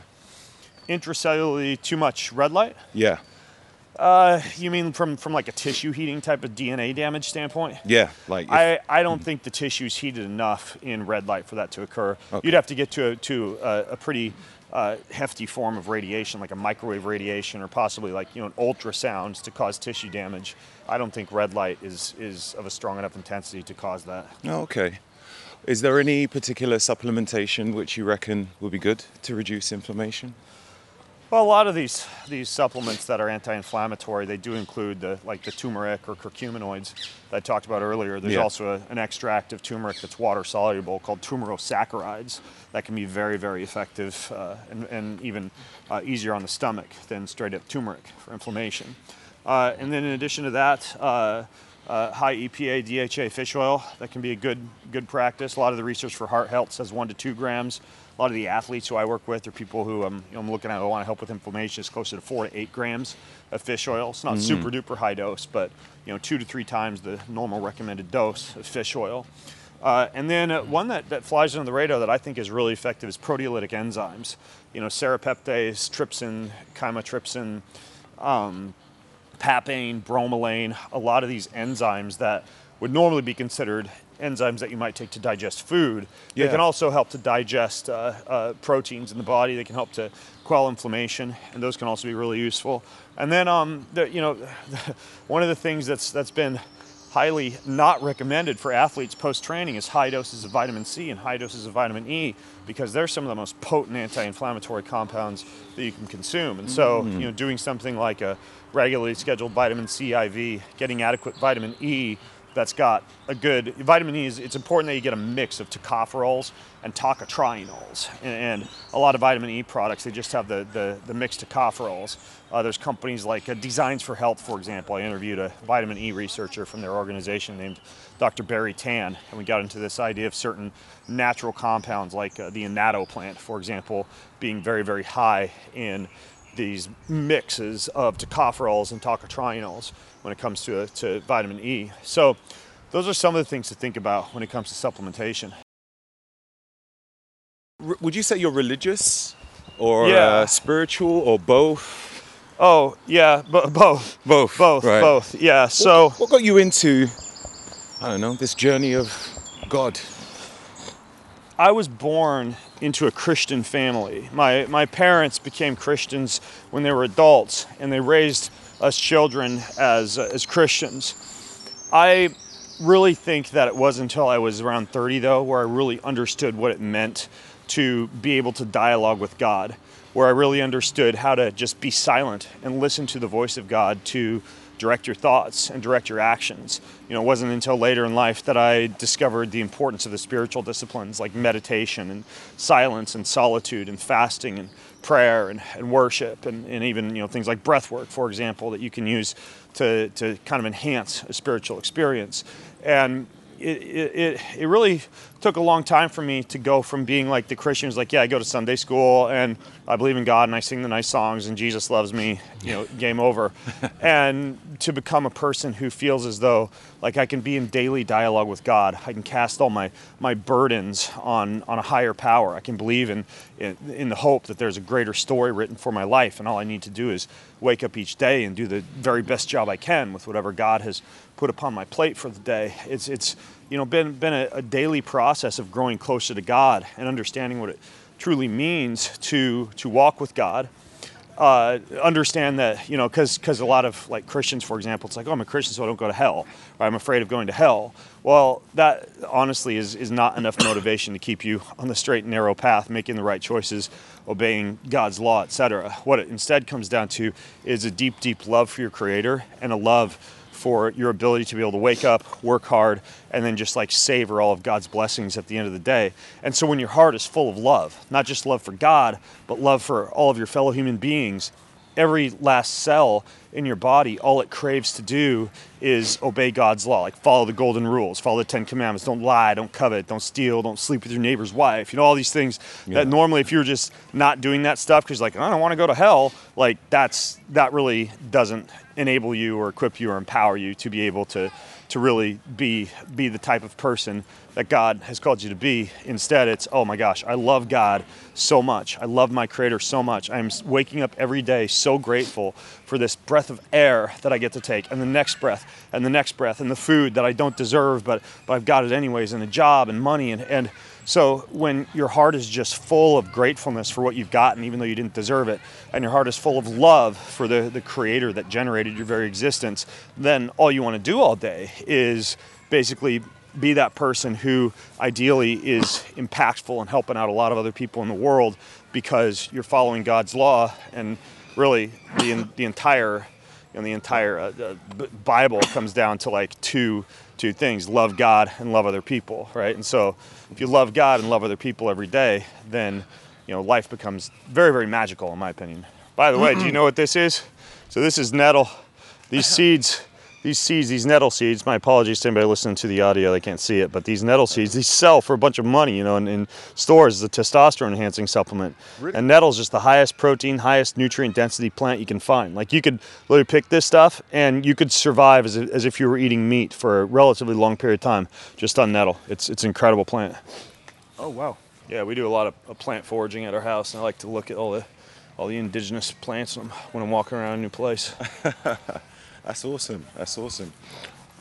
intracellularly too much red light yeah, uh, you mean from from like a tissue heating type of dna damage standpoint yeah, like if- I, I don't think the tissue's heated enough in red light for that to occur. Okay. You'd have to get to a, to a, a pretty uh, hefty form of radiation, like a microwave radiation, or possibly like you know an ultrasound to cause tissue damage. I don't think red light is is of a strong enough intensity to cause that. Oh, okay. Is there any particular supplementation which you reckon would be good to reduce inflammation? Well, a lot of these these supplements that are anti-inflammatory, they do include the like the turmeric or curcuminoids that I talked about earlier. There's Yeah. also a, an extract of turmeric that's water soluble called turmerosaccharides that can be very very effective uh, and, and even uh, easier on the stomach than straight up turmeric for inflammation. Uh, and then in addition to that. Uh, uh, high EPA DHA fish oil that can be a good good practice. A lot of the research for heart health says one to two grams. A lot of the athletes who I work with or people who I'm, you know, I'm looking at who want to help with inflammation is closer to four to eight grams of fish oil. It's not super duper high dose, but you know two to three times the normal recommended dose of fish oil. Uh, and then uh, one that, that flies under the radar that I think is really effective is proteolytic enzymes. You know, serapeptase, trypsin, chymotrypsin, papain, bromelain, a lot of these enzymes that would normally be considered enzymes that you might take to digest food. They can also help to digest uh, uh, proteins in the body. They can help to quell inflammation, and those can also be really useful. And then, um, the, you know, <laughs> one of the things that's that's been highly not recommended for athletes post training is high doses of vitamin C and high doses of vitamin E because they're some of the most potent anti-inflammatory compounds that you can consume. And so, you know, doing something like a regularly scheduled vitamin C IV, getting adequate vitamin E that's got a good vitamin E is it's important that you get a mix of tocopherols and tocotrienols and, and a lot of vitamin E products they just have the the, the mixed tocopherols uh, there's companies like uh, Designs for Health for example I interviewed a vitamin E researcher from their organization named Dr. Barry Tan and we got into this idea of certain natural compounds like uh, the annatto plant for example being very very high in these mixes of tocopherols and tocotrienols when it comes to, to vitamin E. So those are some of the things to think about when it comes to supplementation. R- would you say you're religious or Yeah. uh, spiritual or both? Oh yeah, bo- both, Both. both, right. both. Yeah. So What got you into, I don't know, this journey of God? I was born into a Christian family. My my parents became Christians when they were adults, and they raised us children as as Christians. I really think that it was until I was around 30 though where I really understood what it meant to be able to dialogue with God, where I really understood how to just be silent and listen to the voice of God to direct your thoughts and direct your actions. You know, it wasn't until later in life that I discovered the importance of the spiritual disciplines like meditation and silence and solitude and fasting and prayer and, and worship and, and even you know things like breath work, for example, that you can use to, to kind of enhance a spiritual experience. And it, it, it really took a long time for me to go from being like the Christian who's like, yeah, I go to Sunday school and I believe in God and I sing the nice songs and Jesus loves me, you know, <laughs> game over. and to become a person who feels as though like I can be in daily dialogue with God. I can cast all my, my burdens on, on a higher power. I can believe in, in, in the hope that there's a greater story written for my life and all I need to do is wake up each day and do the very best job I can with whatever God has put upon my plate for the day. It's, it's you know, been, been a, a daily process of growing closer to God and understanding what it truly means to, to walk with God. uh, understand that you know because because a lot of like Christians, for example, it's like oh I'm a Christian so I don't go to hell or I'm afraid of going to hell. Well, that honestly is is not enough motivation to keep you on the straight and narrow path, making the right choices, obeying God's law, etc. What it instead comes down to is a deep, deep love for your Creator and a love for your ability to be able to wake up, work hard, and then just like savor all of God's blessings at the end of the day. And so when your heart is full of love, not just love for God, but love for all of your fellow human beings, every last cell in your body, all it craves to do is obey God's law, like follow the golden rules, follow the Ten Commandments, don't lie, don't covet, don't steal, don't sleep with your neighbor's wife. You know, all these things yeah. that normally, if you're just not doing that stuff because like I don't want to go to hell, like that's that really doesn't enable you or equip you or empower you to be able to to really be be the type of person that God has called you to be. Instead, it's oh my gosh, I love God so much. I love my creator so much. I'm waking up every day so grateful for this breath of air that I get to take and the next breath and the next breath and the food that I don't deserve but but I've got it anyways and a job and money and and so when your heart is just full of gratefulness for what you've gotten, even though you didn't deserve it, and your heart is full of love for the, the creator that generated your very existence, then all you want to do all day is basically be that person who ideally is impactful and helping out a lot of other people in the world because you're following God's law and really the, the entire you know, the entire uh, Bible comes down to like two two things: love God and love other people, right? And so, if you love God and love other people every day, then you know life becomes very, very magical, in my opinion. By the way, do you know what this is? So this is nettle. These <laughs> seeds these seeds, these nettle seeds, my apologies to anybody listening to the audio, they can't see it, but these nettle seeds, these sell for a bunch of money, you know, in, in stores as a testosterone enhancing supplement. Really? And nettle is just the highest protein, highest nutrient density plant you can find. Like you could literally pick this stuff and you could survive as, as if you were eating meat for a relatively long period of time just on nettle. It's, it's an incredible plant. Oh, wow. Yeah, we do a lot of, of plant foraging at our house, and I like to look at all the all the indigenous plants when I'm walking around a new place. <laughs> That's awesome. That's awesome.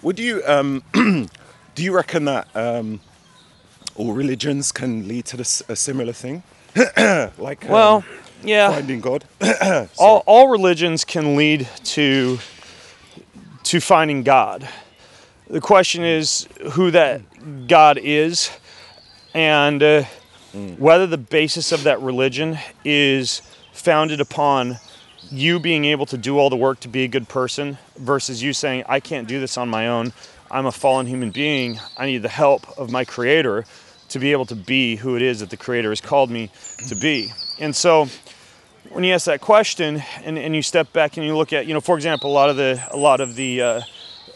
Would you um, <clears throat> do you reckon that um, all religions can lead to this, a similar thing? <clears throat> like um, well, yeah, finding God. <clears throat> all all religions can lead to to finding God. The question is who that God is, and uh, mm. whether the basis of that religion is founded upon you being able to do all the work to be a good person versus you saying, I can't do this on my own. I'm a fallen human being. I need the help of my creator to be able to be who it is that the creator has called me to be. And so when you ask that question and, and you step back and you look at, you know, for example, a lot of the, a lot of the, uh,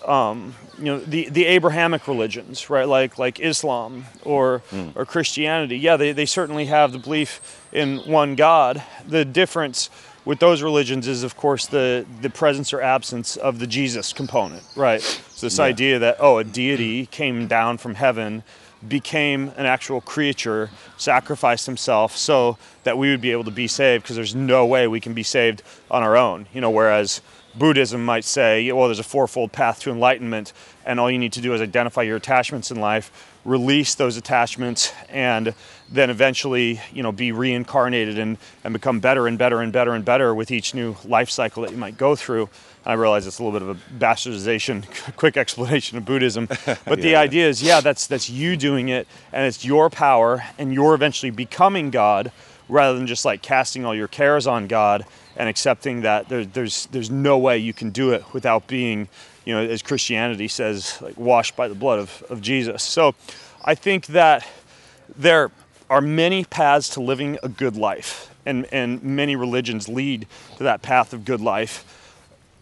um, you know, the, the Abrahamic religions, right? Like, like Islam or, mm. or Christianity. Yeah, they, they certainly have the belief in one God. The difference with those religions is of course the the presence or absence of the Jesus component, right? So this yeah. idea that oh a deity came down from heaven, became an actual creature, sacrificed himself so that we would be able to be saved because there's no way we can be saved on our own. You know, whereas Buddhism might say, well, there's a fourfold path to enlightenment, and all you need to do is identify your attachments in life, release those attachments, and then eventually, you know, be reincarnated and, and become better and better and better and better with each new life cycle that you might go through. I realize it's a little bit of a bastardization, <laughs> quick explanation of Buddhism, <laughs> but yeah. the idea is, yeah, that's that's you doing it, and it's your power, and you're eventually becoming God, rather than just like casting all your cares on God and accepting that there, there's there's no way you can do it without being, you know, as Christianity says, like washed by the blood of, of Jesus. So, I think that there are many paths to living a good life, and, and many religions lead to that path of good life.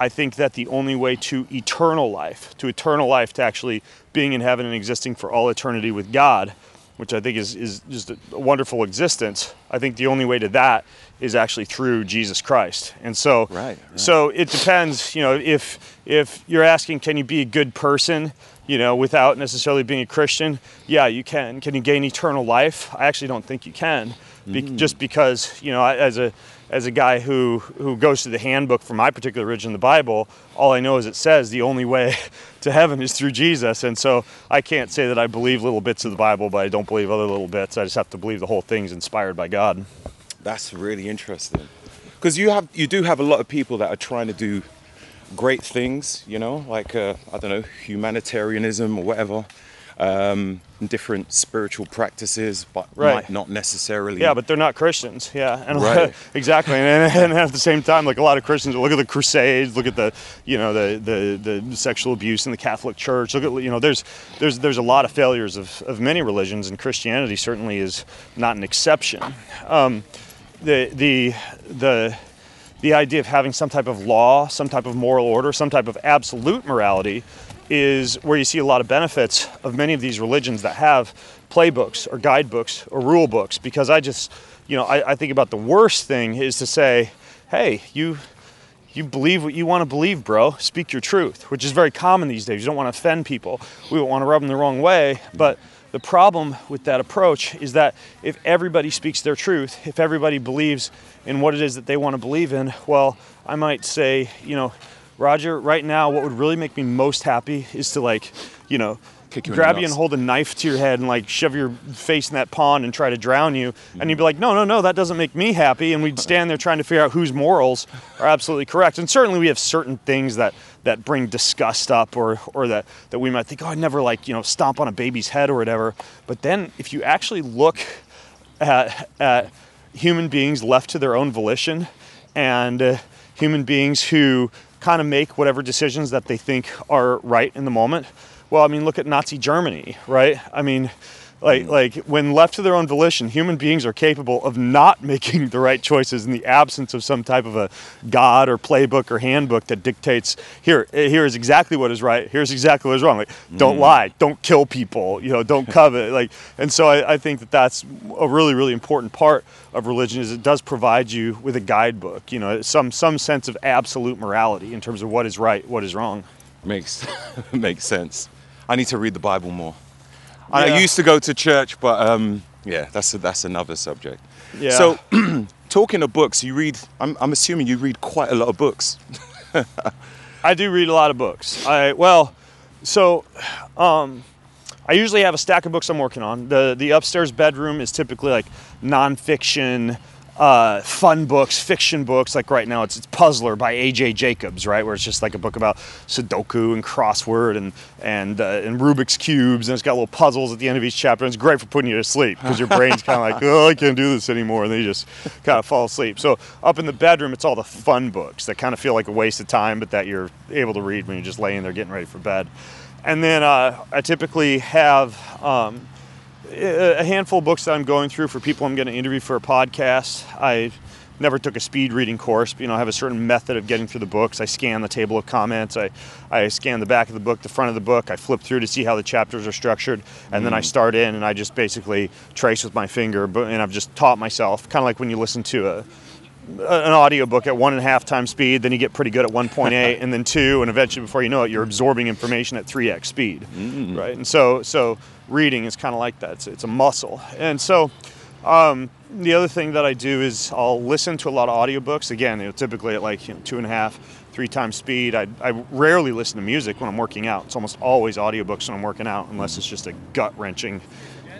I think that the only way to eternal life, to eternal life, to actually being in heaven and existing for all eternity with God, which I think is, is just a wonderful existence, I think the only way to that is actually through Jesus Christ. And so, right, right. so it depends, you know, if, if you're asking, can you be a good person? You know, without necessarily being a Christian, yeah, you can. Can you gain eternal life? I actually don't think you can, Be- mm. just because you know, as a as a guy who who goes to the handbook for my particular religion, the Bible, all I know is it says the only way <laughs> to heaven is through Jesus, and so I can't say that I believe little bits of the Bible, but I don't believe other little bits. I just have to believe the whole thing's inspired by God. That's really interesting. because you have you do have a lot of people that are trying to do great things, you know, like uh, I don't know humanitarianism or whatever, um, different spiritual practices, but Right. might not necessarily. Yeah, but they're not Christians. Yeah, and Right. exactly. And, and at the same time, like a lot of Christians, look at the Crusades, look at the you know the, the the sexual abuse in the Catholic Church. Look at you know there's there's there's a lot of failures of, of many religions, and Christianity certainly is not an exception. Um, the the the the idea of having some type of law, some type of moral order, some type of absolute morality is where you see a lot of benefits of many of these religions that have playbooks or guidebooks or rule books. Because I just, you know, I, I think about the worst thing is to say, hey, you you believe what you want to believe, bro. Speak your truth, which is very common these days. You don't want to offend people. We don't want to rub them the wrong way. But the problem with that approach is that if everybody speaks their truth, if everybody believes in what it is that they want to believe in, well, I might say, you know, Roger, right now, what would really make me most happy is to like, you know, you grab you and hold a knife to your head and like shove your face in that pond and try to drown you. And you'd be like, no, no, no, that doesn't make me happy. And we'd stand there trying to figure out whose morals are absolutely correct. And certainly we have certain things that that bring disgust up or or that that we might think, oh, I'd never like you know stomp on a baby's head or whatever. But then if you actually look at at human beings left to their own volition and uh, human beings who kind of make whatever decisions that they think are right in the moment. Well, I mean, look at Nazi Germany, right? I mean, like mm. like when left to their own volition, human beings are capable of not <laughs> making the right choices in the absence of some type of a god or playbook or handbook that dictates here eh, here is exactly what is right, here's exactly what is wrong. Like don't mm. lie, don't kill people, you know, don't <laughs> covet. Like and so I, I think that that's a really really important part of religion is it does provide you with a guidebook, you know, some some sense of absolute morality in terms of what is right, what is wrong. Makes <laughs> makes sense. I need to read the Bible more. I Yeah. used to go to church, but um, yeah, that's that's another subject. Yeah. So, <clears throat> talking of books, you read. I'm, I'm assuming you read quite a lot of books. <laughs> I do read a lot of books. I well, so um, I usually have a stack of books I'm working on. the The upstairs bedroom is typically like nonfiction, uh, fun books, fiction books. Like right now, it's, it's Puzzler by A.J. Jacobs, right, where it's just like a book about Sudoku and crossword and and uh, and Rubik's cubes, and it's got little puzzles at the end of each chapter. And it's great for putting you to sleep because your brain's kind of like, oh, I can't do this anymore, and then you just kind of fall asleep. So up in the bedroom, it's all the fun books that kind of feel like a waste of time, but that you're able to read when you're just laying there getting ready for bed. And then uh, I typically have um, a a handful of books that I'm going through for people I'm going to interview for a podcast. I never took a speed reading course, but you know, I have a certain method of getting through the books. I scan the table of comments, I, I scan the back of the book, the front of the book, I flip through to see how the chapters are structured, and then I mm. start in and I just basically trace with my finger, but and I've just taught myself, kind of like when you listen to a an audiobook at one and a half times speed, then you get pretty good at 1.8, <laughs> and then two, and eventually, before you know it, you're absorbing information at 3x speed, mm. right? And so, so reading is kind of like that. It's, it's a muscle, and so um, the other thing that I do is I'll listen to a lot of audiobooks. Again, you know, typically at like you know, two and a half, three times speed. I, I rarely listen to music when I'm working out. It's almost always audiobooks when I'm working out, unless it's just a gut wrenching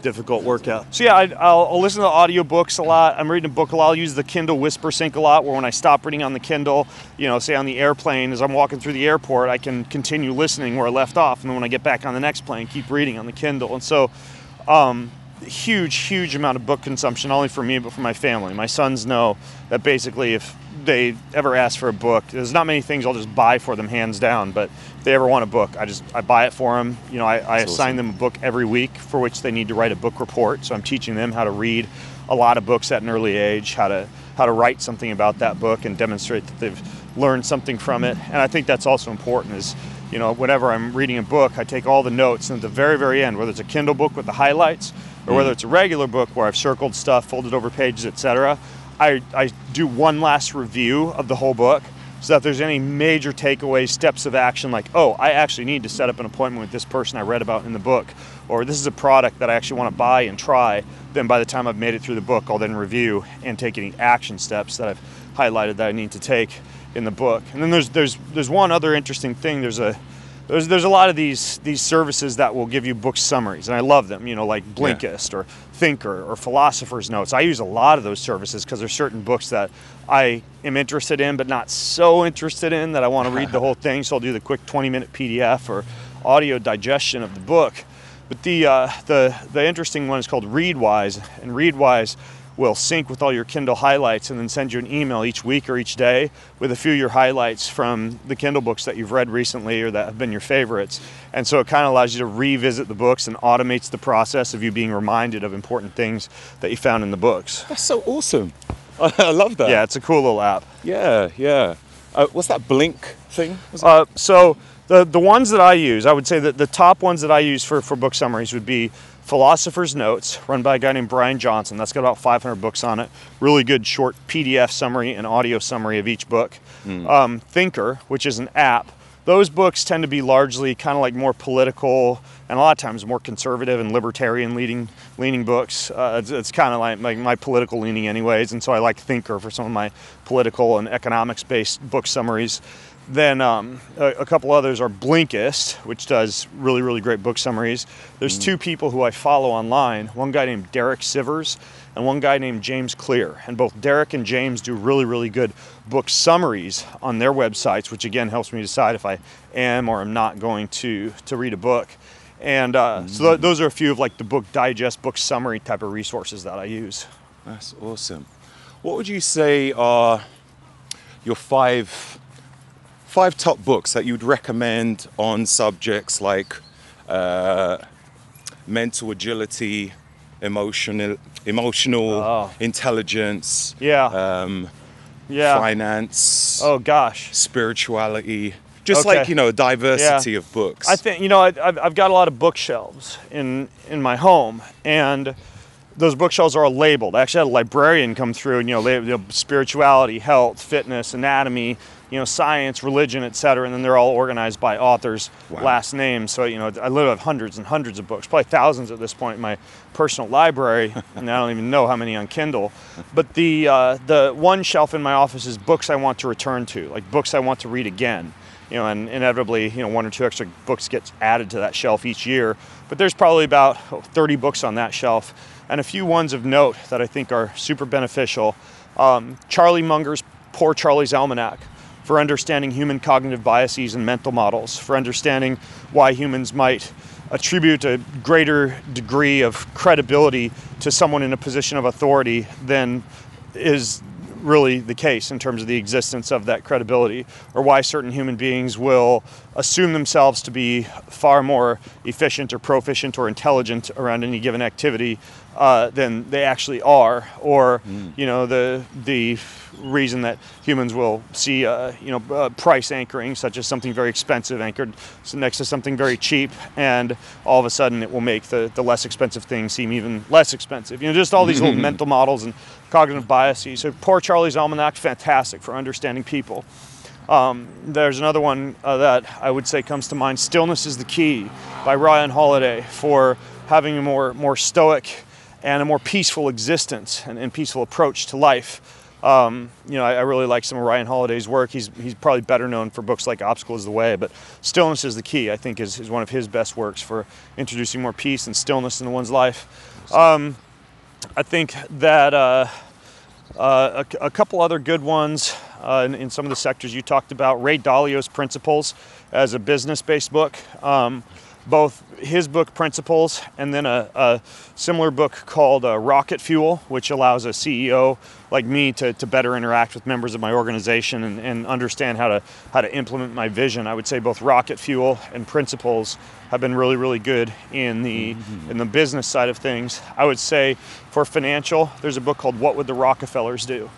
difficult workout. So yeah, I, I'll, I'll listen to audiobooks a lot. I'm reading a book a lot. I'll use the Kindle Whispersync a lot, where when I stop reading on the Kindle, you know, say on the airplane as I'm walking through the airport, I can continue listening where I left off, and then when I get back on the next plane, keep reading on the Kindle. And so, um, huge, huge amount of book consumption, not only for me but for my family. My sons know that basically if they ever ask for a book, there's not many things I'll just buy for them, hands down. But if they ever want a book, I just I buy it for them. You know, I, I assign awesome. them a book every week for which they need to write a book report. So I'm teaching them how to read a lot of books at an early age, how to how to write something about that book and demonstrate that they've learned something from it. And I think that's also important is you know, whenever I'm reading a book, I take all the notes and at the very, very end, whether it's a Kindle book with the highlights or mm. whether it's a regular book where I've circled stuff, folded over pages, etc., I, I do one last review of the whole book so that if there's any major takeaways, steps of action, like, oh, I actually need to set up an appointment with this person I read about in the book, or this is a product that I actually want to buy and try, then by the time I've made it through the book, I'll then review and take any action steps that I've highlighted that I need to take in the book. And then there's there's there's one other interesting thing. There's a there's there's a lot of these these services that will give you book summaries, and I love them. You know, like Blinkist or Thinker or Philosopher's Notes. I use a lot of those services because there's certain books that I am interested in, but not so interested in that I want to read the whole <laughs> thing. So I'll do the quick 20 minute PDF or audio digestion of the book. But the uh, the the interesting one is called Readwise, and Readwise will sync with all your Kindle highlights and then send you an email each week or each day with a few of your highlights from the Kindle books that you've read recently or that have been your favorites. And so it kind of allows you to revisit the books and automates the process of you being reminded of important things that you found in the books. That's so awesome. <laughs> I love that. Yeah, it's a cool little app. Yeah, yeah. Uh, what's that Blink thing? Uh, so the the ones that I use, I would say that the top ones that I use for, for book summaries would be Philosopher's Notes, run by a guy named Brian Johnson. That's got about 500 books on it. Really good short PDF summary and audio summary of each book. Um, Thinker, which is an app. Those books tend to be largely kind of like more political and a lot of times more conservative and libertarian leading leaning books. Uh, it's it's kind of like, like my political leaning, anyways, and so I like Thinker for some of my political and economics based book summaries. Then um, a, a couple others are Blinkist, which does really, really great book summaries. There's two people who I follow online one guy named Derek Sivers and one guy named James Clear. And both Derek and James do really, really good book summaries on their websites, which again helps me decide if I am or am not going to, to read a book. And uh, so th- those are a few of like the book digest, book summary type of resources that I use. That's awesome. What would you say are your five five top books that you'd recommend on subjects like uh, mental agility, emotional emotional Oh. intelligence, Yeah. um, yeah. finance, Oh gosh. spirituality, just Okay. like you know, a diversity of books. I think you know I, I've, I've got a lot of bookshelves in in my home, and those bookshelves are all labeled. I actually had a librarian come through, and you know, they, you know spirituality, health, fitness, anatomy, you know, science, religion, et cetera, And then they're all organized by authors' Wow. last names. So you know, I literally have hundreds and hundreds of books, probably thousands at this point in my personal library, <laughs> and I don't even know how many on Kindle. But the uh, the one shelf in my office is books I want to return to, like books I want to read again you know, and inevitably, you know, one or two extra books gets added to that shelf each year. But there's probably about oh, 30 books on that shelf, and a few ones of note that I think are super beneficial. Um, Charlie Munger's Poor Charlie's Almanack for understanding human cognitive biases and mental models, for understanding why humans might attribute a greater degree of credibility to someone in a position of authority than is really the case in terms of the existence of that credibility, or why certain human beings will assume themselves to be far more efficient or proficient or intelligent around any given activity uh, than they actually are, or you know the the reason that humans will see uh, you know uh, price anchoring, such as something very expensive anchored next to something very cheap, and all of a sudden it will make the, the less expensive thing seem even less expensive. You know, just all these little mental models and cognitive biases. So poor Charlie's Almanack, fantastic for understanding people. Um, there's another one uh, that I would say comes to mind. Stillness is the key by Ryan Holiday for having a more more stoic and a more peaceful existence and, and peaceful approach to life. Um, you know, I, I really like some of Ryan Holiday's work. He's he's probably better known for books like Obstacle is the Way, but Stillness is the key. I think is, is one of his best works for introducing more peace and stillness into one's life. Um, I think that. Uh, uh, a, a couple other good ones uh, in, in some of the sectors you talked about. Ray Dalio's Principles as a business based book. Um, both his book Principles and then a, a similar book called uh, Rocket Fuel, which allows a CEO like me to, to better interact with members of my organization and, and understand how to how to implement my vision. I would say both Rocket Fuel and Principles have been really really good in the in the business side of things. I would say for financial, there's a book called What Would the Rockefellers Do?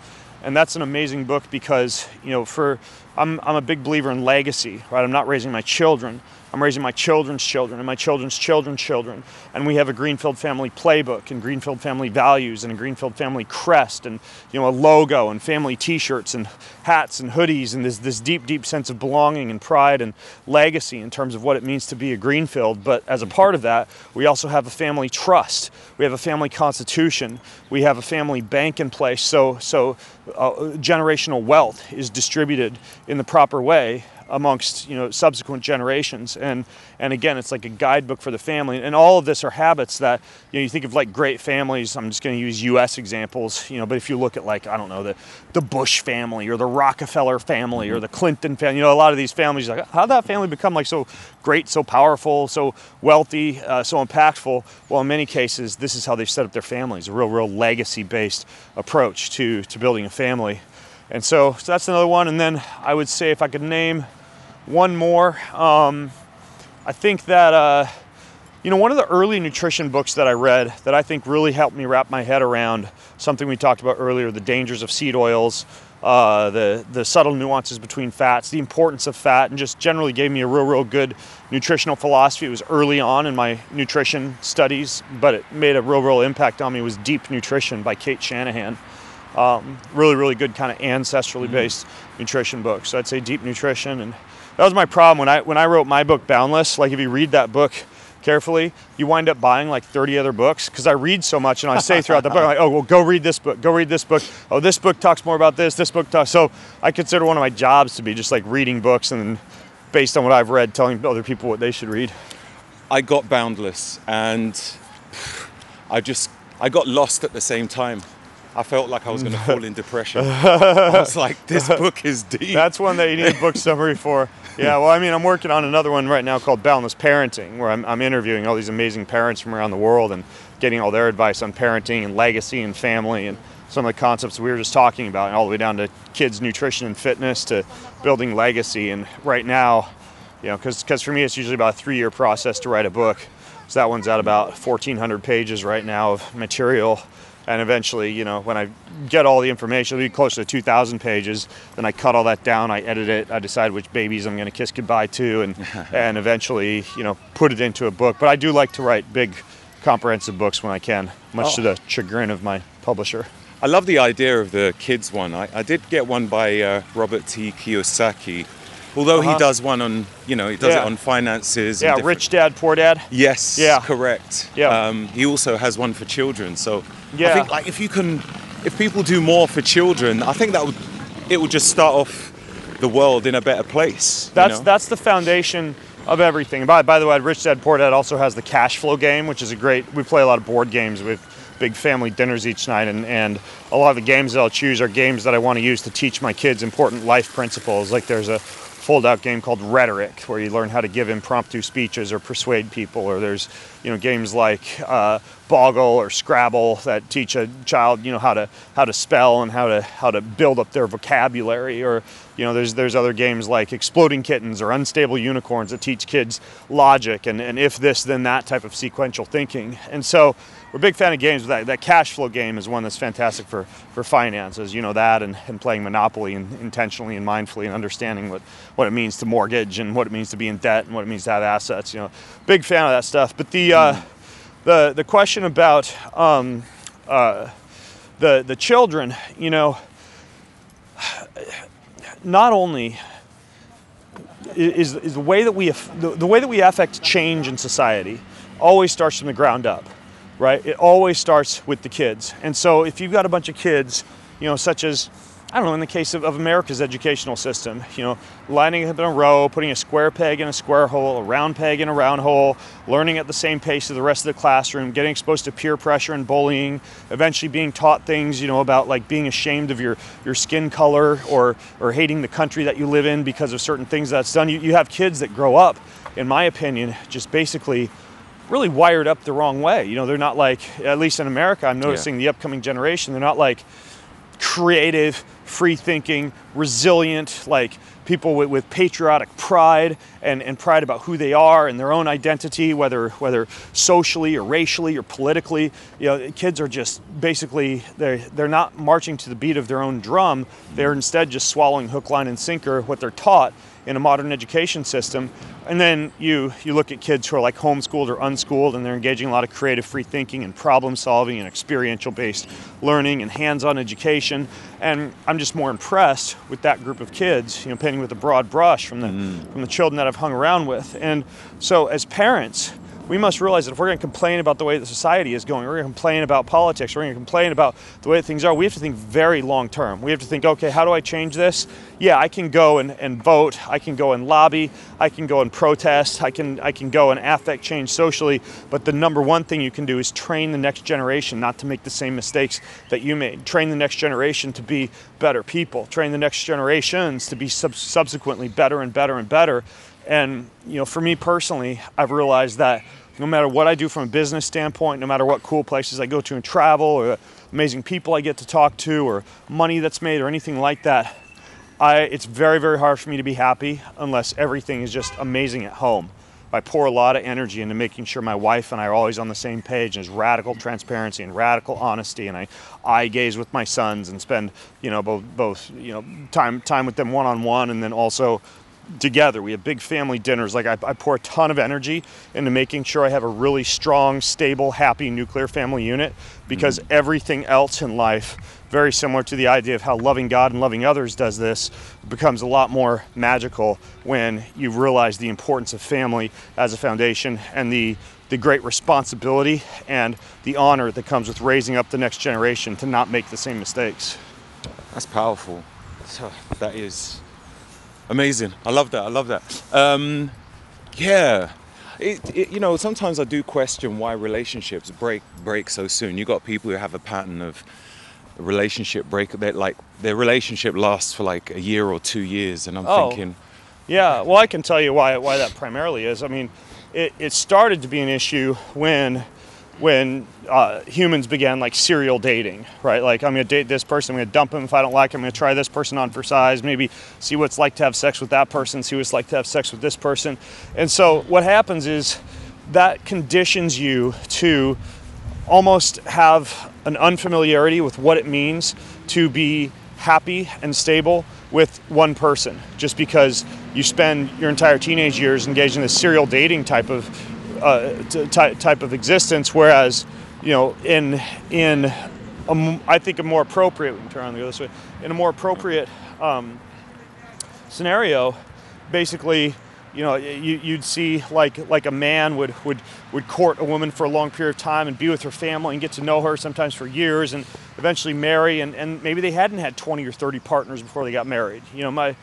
And that's an amazing book because, you know, for I'm I'm a big believer in legacy, right? I'm not raising my children. I'm raising my children's children and my children's children's children. And we have a Greenfield family playbook and Greenfield family values and a Greenfield family crest and you know a logo and family t-shirts and hats and hoodies and this this deep deep sense of belonging and pride and legacy in terms of what it means to be a Greenfield. But as a part of that, we also have a family trust. We have a family constitution. We have a family bank in place. So so uh, generational wealth is distributed in the proper way amongst you know subsequent generations. And and again, it's like a guidebook for the family. And all of this are habits that you know you think of like great families. I'm just going to use U.S. examples, you know. But if you look at like I don't know the the Bush family or the Rockefeller family or the Clinton family, you know, a lot of these families like how did that family become like so great, so powerful, so wealthy, uh, so impactful? Well, in many cases, this is how they've set up their families. A real, real legacy-based approach to to building a family. And so, so that's another one. And then I would say if I could name one more, um, I think that uh, you know one of the early nutrition books that I read that I think really helped me wrap my head around something we talked about earlier: the dangers of seed oils, uh, the the subtle nuances between fats, the importance of fat, and just generally gave me a real, real good nutritional philosophy. It was early on in my nutrition studies, but it made a real, real impact on me. Was Deep Nutrition by Cate Shanahan. Um, really, really good kind of ancestrally based nutrition book. So I'd say deep nutrition, and that was my problem when I when I wrote my book Boundless. Like if you read that book carefully, you wind up buying like 30 other books because I read so much and I say throughout the book, I'm like, oh well, go read this book, go read this book. Oh, this book talks more about this. This book talks. So I consider one of my jobs to be just like reading books and based on what I've read, telling other people what they should read. I got Boundless and I just I got lost at the same time. I felt like I was going <laughs> to fall in depression. <laughs> I was like, this book is deep. That's one that you need a book summary for. Yeah, well, I mean, I'm working on another one right now called Boundless Parenting, where I'm, I'm interviewing all these amazing parents from around the world and getting all their advice on parenting and legacy and family and some of the concepts we were just talking about, and all the way down to kids' nutrition and fitness to building legacy. And right now, you know, because for me, it's usually about a three year process to write a book. So that one's at about 1,400 pages right now of material and eventually you know when i get all the information it'll be close to 2000 pages then i cut all that down i edit it i decide which babies i'm going to kiss goodbye to and <laughs> and eventually you know put it into a book but i do like to write big comprehensive books when i can much to Oh. the chagrin of my publisher I love the idea of the kids one. I, I did get one by uh, Robert T. Kiyosaki. Although Uh-huh. he does one on, you know, he does Yeah. it on finances. yeah different- rich dad poor dad Yes, Yeah. correct. Yeah. Um, he also has one for children. So I Yeah. think like if you can, if people do more for children, I think that would, it would just start off the world in a better place. you That's know? that's the foundation of everything. By by the way, Rich Dad Poor Dad also has the cash flow game, which is a great. We play a lot of board games with big family dinners each night, and and a lot of the games that I'll choose are games that I want to use to teach my kids important life principles. Like there's a fold-out game called Rhetoric, where you learn how to give impromptu speeches or persuade people. Or there's you know games like uh, Boggle or Scrabble that teach a child you know how to how to spell and how to how to build up their vocabulary. Or you know there's there's other games like Exploding Kittens or Unstable Unicorns that teach kids logic and, and if this then that type of sequential thinking. And so we're a big fan of games. But that that cash flow game is one that's fantastic for for finances. You know that and, and playing Monopoly and intentionally and mindfully and understanding what what it means to mortgage and what it means to be in debt and what it means to have assets. You know, big fan of that stuff. But the uh, the the question about um, uh, the the children, you know, not only is, is the way that we the, the way that we affect change in society always starts from the ground up right? It always starts with the kids. And so if you've got a bunch of kids you know such as i don't know in the case of, of america's educational system you know lining up in a row putting a square peg in a square hole a round peg in a round hole learning at the same pace as the rest of the classroom getting exposed to peer pressure and bullying eventually being taught things you know about like being ashamed of your your skin color or or hating the country that you live in because of certain things that's done. You, you have kids that grow up in my opinion just basically really wired up the wrong way you know they're not like at least in america i'm noticing the upcoming generation they're not like creative, free thinking, resilient, like people with, with patriotic pride and, and pride about who they are and their own identity, whether whether socially or racially or politically. You know, kids are just basically they're they're not marching to the beat of their own drum. They're mm-hmm. instead just swallowing hook, line, and sinker what they're taught in a modern education system. And then you you look at kids who are like homeschooled or unschooled and they're engaging a lot of creative free thinking and problem solving and experiential based learning and hands-on education. And I'm just more impressed with that group of kids, you know, painting with a broad brush from the mm-hmm. from the children that I've hung around with. And so as parents, we must realize that if we're going to complain about the way that society is going, we're going to complain about politics, we're going to complain about the way things are, we have to think very long term. We have to think, okay, how do I change this? Yeah, I can go and, and vote, I can go and lobby, I can go and protest, I can I can go and affect change socially, but the number one thing you can do is train the next generation not to make the same mistakes that you made. Train the next generation to be better people. Train the next generations to be sub- subsequently better and better and better. And you know, for me personally, I've realized that no matter what I do from a business standpoint, no matter what cool places I go to and travel, or amazing people I get to talk to, or money that's made, or anything like that, I, it's very, very hard for me to be happy unless everything is just amazing at home. I pour a lot of energy into making sure my wife and I are always on the same page, and there's radical transparency and radical honesty, and I eye gaze with my sons and spend, you know, both, both you know, time time with them one on one, and then also together. We have big family dinners. Like I, I, pour a ton of energy into making sure I have a really strong, stable, happy nuclear family unit because mm-hmm. everything else in life, very similar to the idea of how loving God and loving others does this, becomes a lot more magical when you realize the importance of family as a foundation and the the great responsibility and the honor that comes with raising up the next generation to not make the same mistakes. That's powerful. So <sighs> that is Amazing. I love that. I love that. Um, yeah. It, it, you know, sometimes I do question why relationships break break so soon. You got people who have a pattern of relationship break that like their relationship lasts for like a year or two years, and I'm oh, thinking, yeah. Well, I can tell you why why that primarily is. I mean, it, it started to be an issue when when uh, humans began like serial dating, right? Like, I'm gonna date this person, I'm gonna dump him if I don't like him, I'm gonna try this person on for size, maybe see what it's like to have sex with that person, see what it's like to have sex with this person. And so, what happens is that conditions you to almost have an unfamiliarity with what it means to be happy and stable with one person just because you spend your entire teenage years engaged in this serial dating type of uh, t- type of existence. Whereas, you know, in in a, I think a more appropriate. We can turn on the other way. In a more appropriate um, scenario, basically, you know, you, you'd see like like a man would would would court a woman for a long period of time and be with her family and get to know her sometimes for years and eventually marry and, and maybe they hadn't had 20 or 30 partners before they got married. You know, my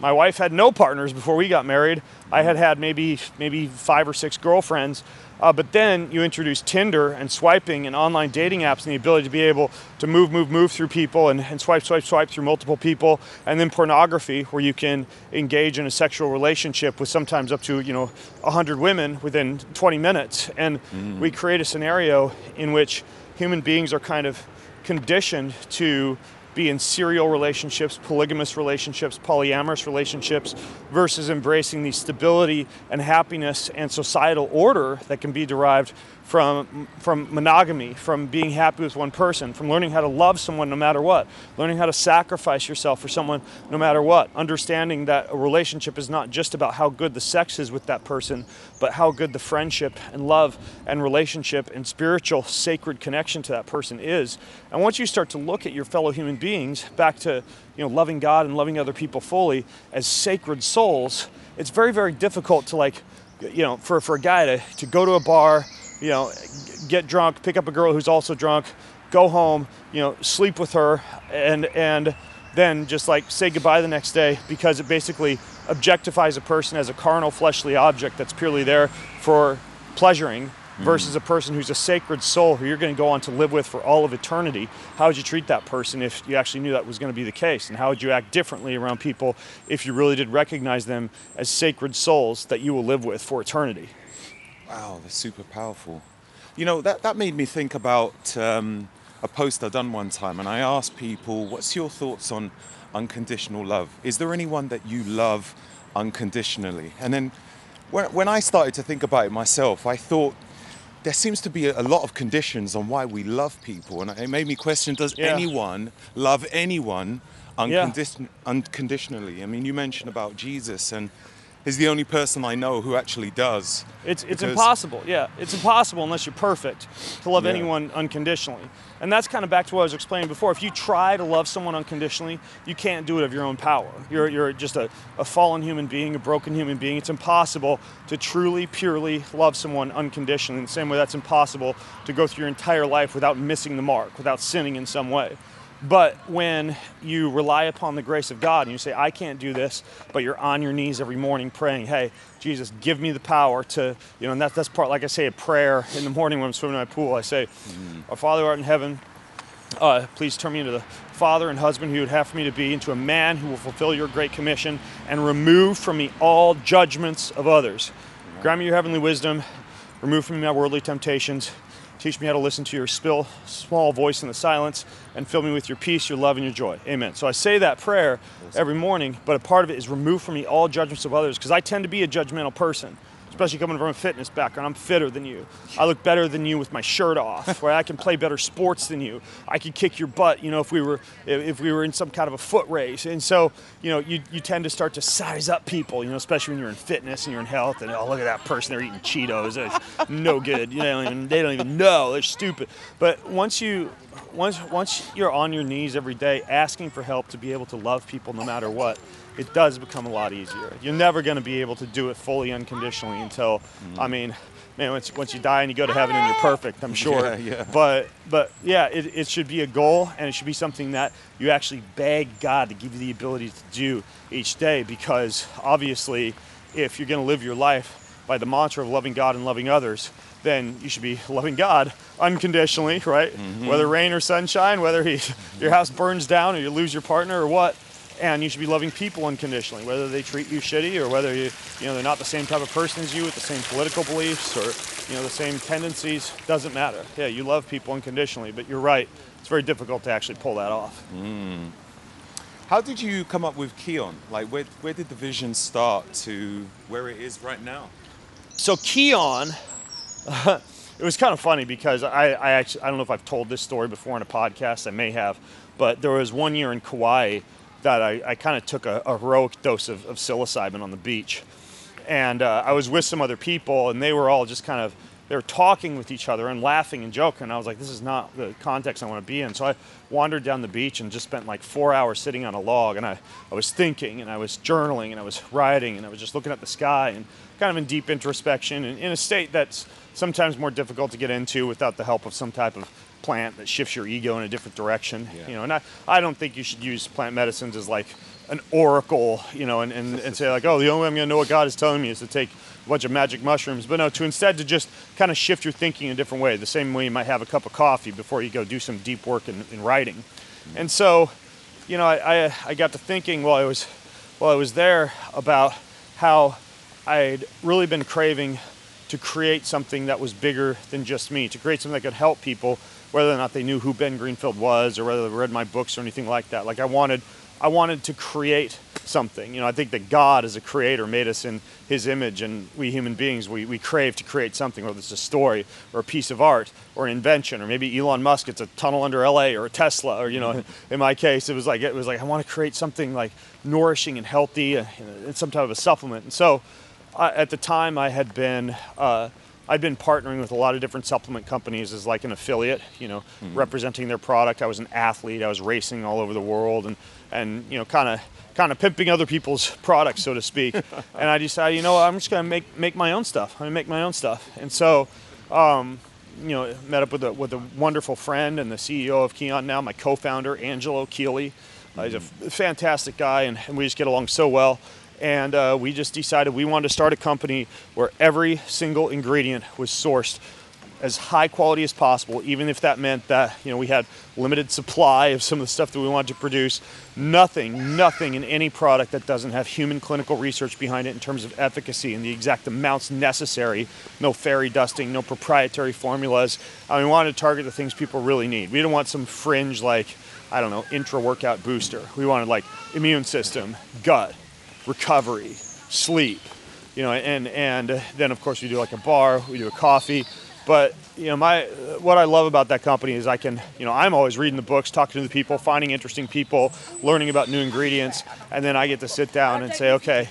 my wife had no partners before we got married. I had had maybe maybe five or six girlfriends. Uh, but then you introduce Tinder and swiping and online dating apps and the ability to be able to move, move, move through people and, and swipe, swipe, swipe through multiple people. And then pornography, where you can engage in a sexual relationship with sometimes up to you know 100 women within 20 minutes. And mm. we create a scenario in which human beings are kind of conditioned to be in serial relationships, polygamous relationships, polyamorous relationships, versus embracing the stability and happiness and societal order that can be derived from, from monogamy, from being happy with one person, from learning how to love someone no matter what, learning how to sacrifice yourself for someone no matter what, understanding that a relationship is not just about how good the sex is with that person, but how good the friendship and love and relationship and spiritual sacred connection to that person is. And once you start to look at your fellow human beings back to you know loving God and loving other people fully as sacred souls, it's very, very difficult to like, you know, for, for a guy to, to go to a bar you know, get drunk, pick up a girl who's also drunk, go home, you know, sleep with her, and and then just like say goodbye the next day because it basically objectifies a person as a carnal, fleshly object that's purely there for pleasuring mm-hmm. versus a person who's a sacred soul who you're going to go on to live with for all of eternity. How would you treat that person if you actually knew that was going to be the case? And how would you act differently around people if you really did recognize them as sacred souls that you will live with for eternity? Wow, they're super powerful. You know, that, that made me think about um, a post I've done one time, and I asked people, What's your thoughts on unconditional love? Is there anyone that you love unconditionally? And then when, when I started to think about it myself, I thought, there seems to be a, lot of conditions on why we love people, and it made me question: Does yeah. anyone love anyone uncondi- yeah. unconditionally? I mean, you mentioned about Jesus, and is the only person I know who actually does. It's it's impossible. Yeah, it's impossible unless you're perfect to love Yeah. anyone unconditionally. And that's kind of back to what I was explaining before. If you try to love someone unconditionally, you can't do it of your own power. You're you're just a, a fallen human being, a broken human being. It's impossible to truly, purely love someone unconditionally. In the same way that's impossible to go through your entire life without missing the mark, without sinning in some way. But when you rely upon the grace of God and you say, I can't do this, but you're on your knees every morning praying, hey, Jesus, give me the power to, you know, and that, that's part, like I say a prayer in the morning when I'm swimming in my pool. I say, Our Father who art in heaven, uh, please turn me into the father and husband who you would have for me to be, into a man who will fulfill your great commission and remove from me all judgments of others. Grant me your heavenly wisdom, remove from me my worldly temptations. Teach me how to listen to your still small voice in the silence and fill me with your peace, your love, and your joy. Amen. So I say that prayer every morning, but a part of it is remove from me all judgments of others because I tend to be a judgmental person, especially coming from a fitness background. I'm fitter than you. I look better than you with my shirt off, <laughs> where I can play better sports than you. I could kick your butt, you know, if we were if we were in some kind of a foot race. And so, you know, you, you tend to start to size up people, you know, especially when you're in fitness and you're in health and oh look at that person, they're eating Cheetos. It's <laughs> no good. You know, they don't even, they don't even know. They're stupid. But once you once once you're on your knees every day asking for help to be able to love people no matter what, it does become a lot easier. You're never going to be able to do it fully unconditionally until, mm. I mean, man, once, once you die and you go to heaven and you're perfect, I'm <laughs> sure. Yeah, yeah. But but yeah, it, it should be a goal and it should be something that you actually beg God to give you the ability to do each day because obviously, if you're going to live your life by the mantra of loving God and loving others, then you should be <laughs> loving God unconditionally, right? Mm-hmm. Whether rain or sunshine, whether he, <laughs> your house burns down or you lose your partner or what. And you should be loving people unconditionally, whether they treat you shitty or whether you, you know, they're not the same type of person as you with the same political beliefs or, you know, the same tendencies. Doesn't matter. Yeah, you love people unconditionally, but you're right. It's very difficult to actually pull that off. Hmm. How did you come up with Kion? Like, where, where did the vision start to where it is right now? so Kion, <laughs> it was kind of funny because I, I actually I don't know if I've told this story before in a podcast. I may have, but there was one year in Kauai that I, I kind of took a, a heroic dose of, of psilocybin on the beach, and uh, I was with some other people, and they were all just kind of they were talking with each other and laughing and joking. I was like, this is not the context I want to be in. So I wandered down the beach and just spent like four hours sitting on a log, and I, I was thinking and I was journaling and I was writing and I was just looking at the sky and kind of in deep introspection and in a state that's sometimes more difficult to get into without the help of some type of plant that shifts your ego in a different direction. Yeah. You know, and I, I don't think you should use plant medicines as like an oracle, you know, and, and, and say like, oh, the only way I'm gonna know what God is telling me is to take a bunch of magic mushrooms. But no, to instead to just kind of shift your thinking in a different way, the same way you might have a cup of coffee before you go do some deep work in, in writing. And so, you know, I, I, I got to thinking while I was while I was there about how I'd really been craving to create something that was bigger than just me, to create something that could help people, whether or not they knew who Ben Greenfield was or whether they read my books or anything like that. Like I wanted, I wanted to create something. You know, I think that God as a creator made us in his image and we human beings, we, we crave to create something, whether it's a story or a piece of art or an invention, or maybe Elon Musk, it's a tunnel under LA or a Tesla, or, you know, <laughs> in my case, it was like, it was like, I want to create something like nourishing and healthy uh, and some type of a supplement. And so I, at the time I had been, uh, I'd been partnering with a lot of different supplement companies as like an affiliate, you know, representing their product. I was an athlete. I was racing all over the world and, and you know, kind of kind of pimping other people's <laughs> products, so to speak. <laughs> and I decided, you know, I'm just gonna make make my own stuff. I'm gonna make my own stuff. And so, um, you know, met up with a with a wonderful friend and the CEO of Kion now, my co-founder Angelo Keely. Uh, he's a f- fantastic guy, and, and we just get along so well. And uh, we just decided we wanted to start a company where every single ingredient was sourced as high quality as possible, even if that meant that you know we had limited supply of some of the stuff that we wanted to produce. Nothing, nothing in any product that doesn't have human clinical research behind it in terms of efficacy and the exact amounts necessary. No fairy dusting, no proprietary formulas. I mean, we wanted to target the things people really need. We didn't want some fringe like I don't know intra workout booster. We wanted like immune system, gut, recovery, sleep, you know, and and then of course we do like a bar, we do a coffee, but you know my what I love about that company is I can you know I'm always reading the books, talking to the people, finding interesting people, learning about new ingredients, and then I get to sit down and say, okay,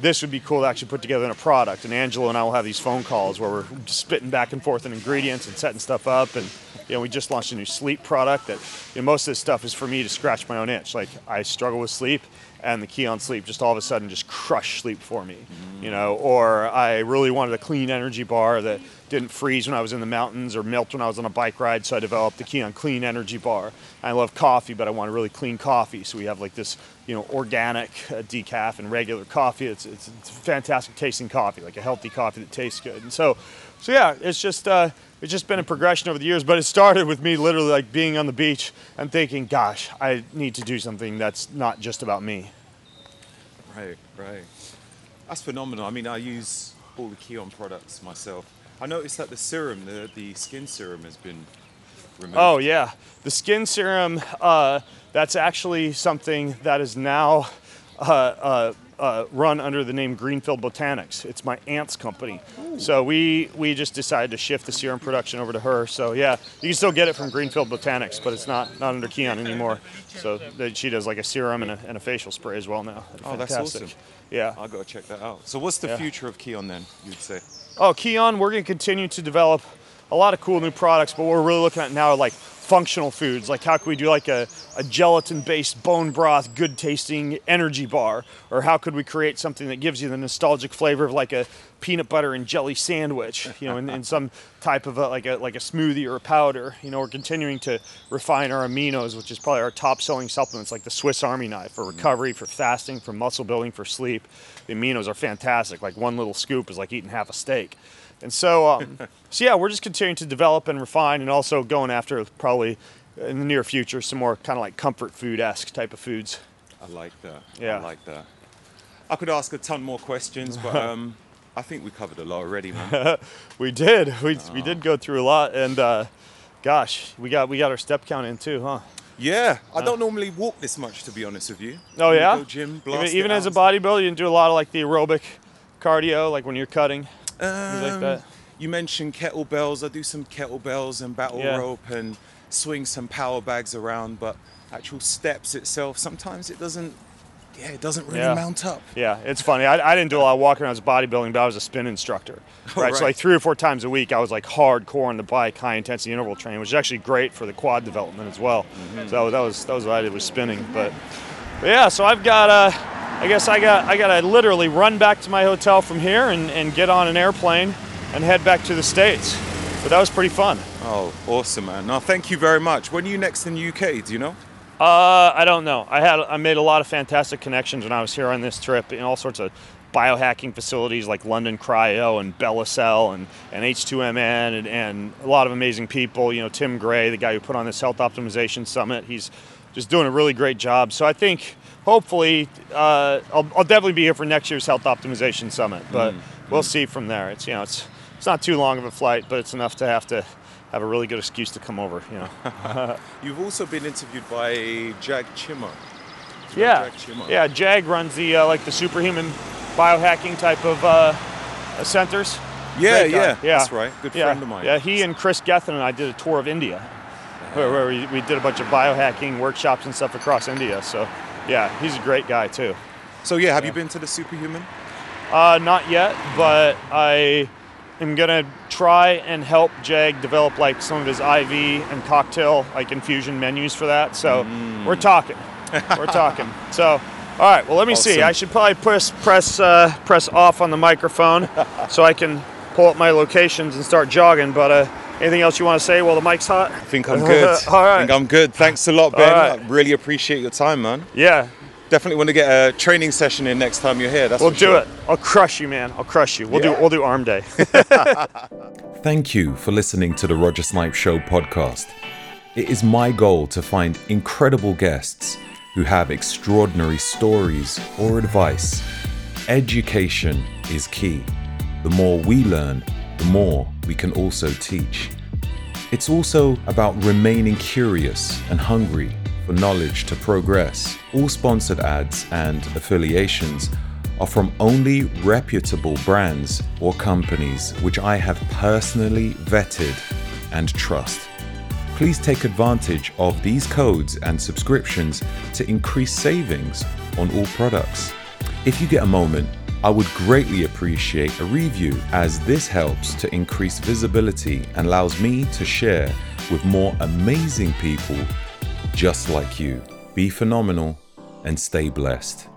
this would be cool to actually put together in a product. And Angelo and I will have these phone calls where we're spitting back and forth on ingredients and setting stuff up. And you know, we just launched a new sleep product that you know, most of this stuff is for me to scratch my own itch. Like I struggle with sleep, and the Kion Sleep just all of a sudden just crushed sleep for me, you know. Or I really wanted a clean energy bar that didn't freeze when I was in the mountains or melt when I was on a bike ride, so I developed the Kion Clean Energy Bar. I love coffee, but I want a really clean coffee, so we have like this, you know, organic uh, decaf and regular coffee. It's, it's, it's fantastic tasting coffee, like a healthy coffee that tastes good. And so, so yeah, it's just uh, it's just been a progression over the years. But it started with me literally like being on the beach and thinking, gosh, I need to do something that's not just about me. Right, right. That's phenomenal. I mean, I use all the Kion products myself. I noticed that the serum, the, the skin serum, has been removed. Oh yeah, the skin serum. Uh, that's actually something that is now uh, uh, uh, run under the name Greenfield Botanics. It's my aunt's company. So we we just decided to shift the serum production over to her. So yeah, you can still get it from Greenfield Botanics, but it's not not under Kion anymore. So that she does like a serum and a, and a facial spray as well now. Oh, that's awesome. Yeah. I gotta check that out. So, what's the Yeah. future of Kion then? You'd say? Oh, Kion, we're going to continue to develop a lot of cool new products, but what we're really looking at now are like functional foods. Like, how could we do like a, a gelatin based bone broth, good tasting energy bar? Or how could we create something that gives you the nostalgic flavor of like a peanut butter and jelly sandwich, you know, in, in some type of a, like a like a smoothie or a powder? You know, we're continuing to refine our aminos, which is probably our top selling supplements, like the Swiss Army knife for recovery, for fasting, for muscle building, for sleep. The aminos are fantastic. Like one little scoop is like eating half a steak. And so, um, <laughs> so yeah, we're just continuing to develop and refine, and also going after probably in the near future some more kind of like comfort food esque type of foods. I like that. Yeah. I like that. I could ask a ton more questions, but <laughs> um, I think we covered a lot already, man. <laughs> We did, we, we did go through a lot, and uh, gosh, we got we got our step count in too, huh? yeah, I don't normally walk this much, to be honest with you. Oh yeah, Go gym, even, even as a bodybuilder, you can do a lot of like the aerobic cardio, like when you're cutting, things like Um, that. You mentioned kettlebells. I do some kettlebells and battle Yeah. rope and swing some power bags around, but actual steps itself, sometimes it doesn't. Yeah, it doesn't really Yeah. mount up. Yeah, it's funny. I, I didn't do a lot of walking I was bodybuilding, but I was a spin instructor. <laughs> Right, so right. like three or four times a week, I was like hardcore on the bike, high intensity interval training, which is actually great for the quad development as well. So that was that was what I did was spinning. But, but yeah, so I've got uh, I guess I got I got to literally run back to my hotel from here and, and get on an airplane and head back to the states. But that was pretty fun. Oh, awesome, man. No, thank you very much. When are you next in the UK? Do you know? Uh, I don't know. I had I made a lot of fantastic connections when I was here on this trip in all sorts of biohacking facilities like London Cryo and Bellicell and, and HUM2N and, and a lot of amazing people. You know, Tim Gray, the guy who put on this health optimization summit, he's just doing a really great job. So I think hopefully uh, I'll, I'll definitely be here for next year's health optimization summit, but we'll see from there. It's you know it's it's not too long of a flight, but it's enough to have to have a really good excuse to come over. You know. <laughs> You've also been interviewed by Jag Chimmer. Yeah, Jag yeah. Jag runs the uh, like the superhuman biohacking type of uh, uh, centers. Yeah, yeah, yeah, that's right. Good yeah. friend of mine. Yeah, he and Chris Gethin and I did a tour of India, where, where we, we did a bunch of biohacking workshops and stuff across India. So, yeah, he's a great guy too. So yeah, have you been to the Superhuman? Uh, not yet, but I am gonna try and help Jag develop like some of his IV and cocktail like infusion menus for that. So Mm. we're talking, we're talking. <laughs> So, all right. Well, let me see. I should probably press press uh, press off on the microphone so I can pull up my locations and start jogging. But uh, anything else you want to say while the mic's hot? I think I'm good. <laughs> All right. I think I'm good. Thanks a lot, Ben. All right. I really appreciate your time, man. Yeah, Definitely want to get a training session in next time you're here. That's we'll do sure. it. I'll crush you, man. I'll crush you. We'll Yeah. do we'll do arm day. <laughs> <laughs> Thank you for listening to the Roger Snipe Show podcast. It is my goal to find incredible guests who have extraordinary stories or advice. Education is key. The more we learn, the more we can also teach. It's also about remaining curious and hungry for knowledge to progress. All sponsored ads and affiliations are from only reputable brands or companies which I have personally vetted and trust. Please take advantage of these codes and subscriptions to increase savings on all products. If you get a moment, I would greatly appreciate a review as this helps to increase visibility and allows me to share with more amazing people just like you. Be phenomenal and stay blessed.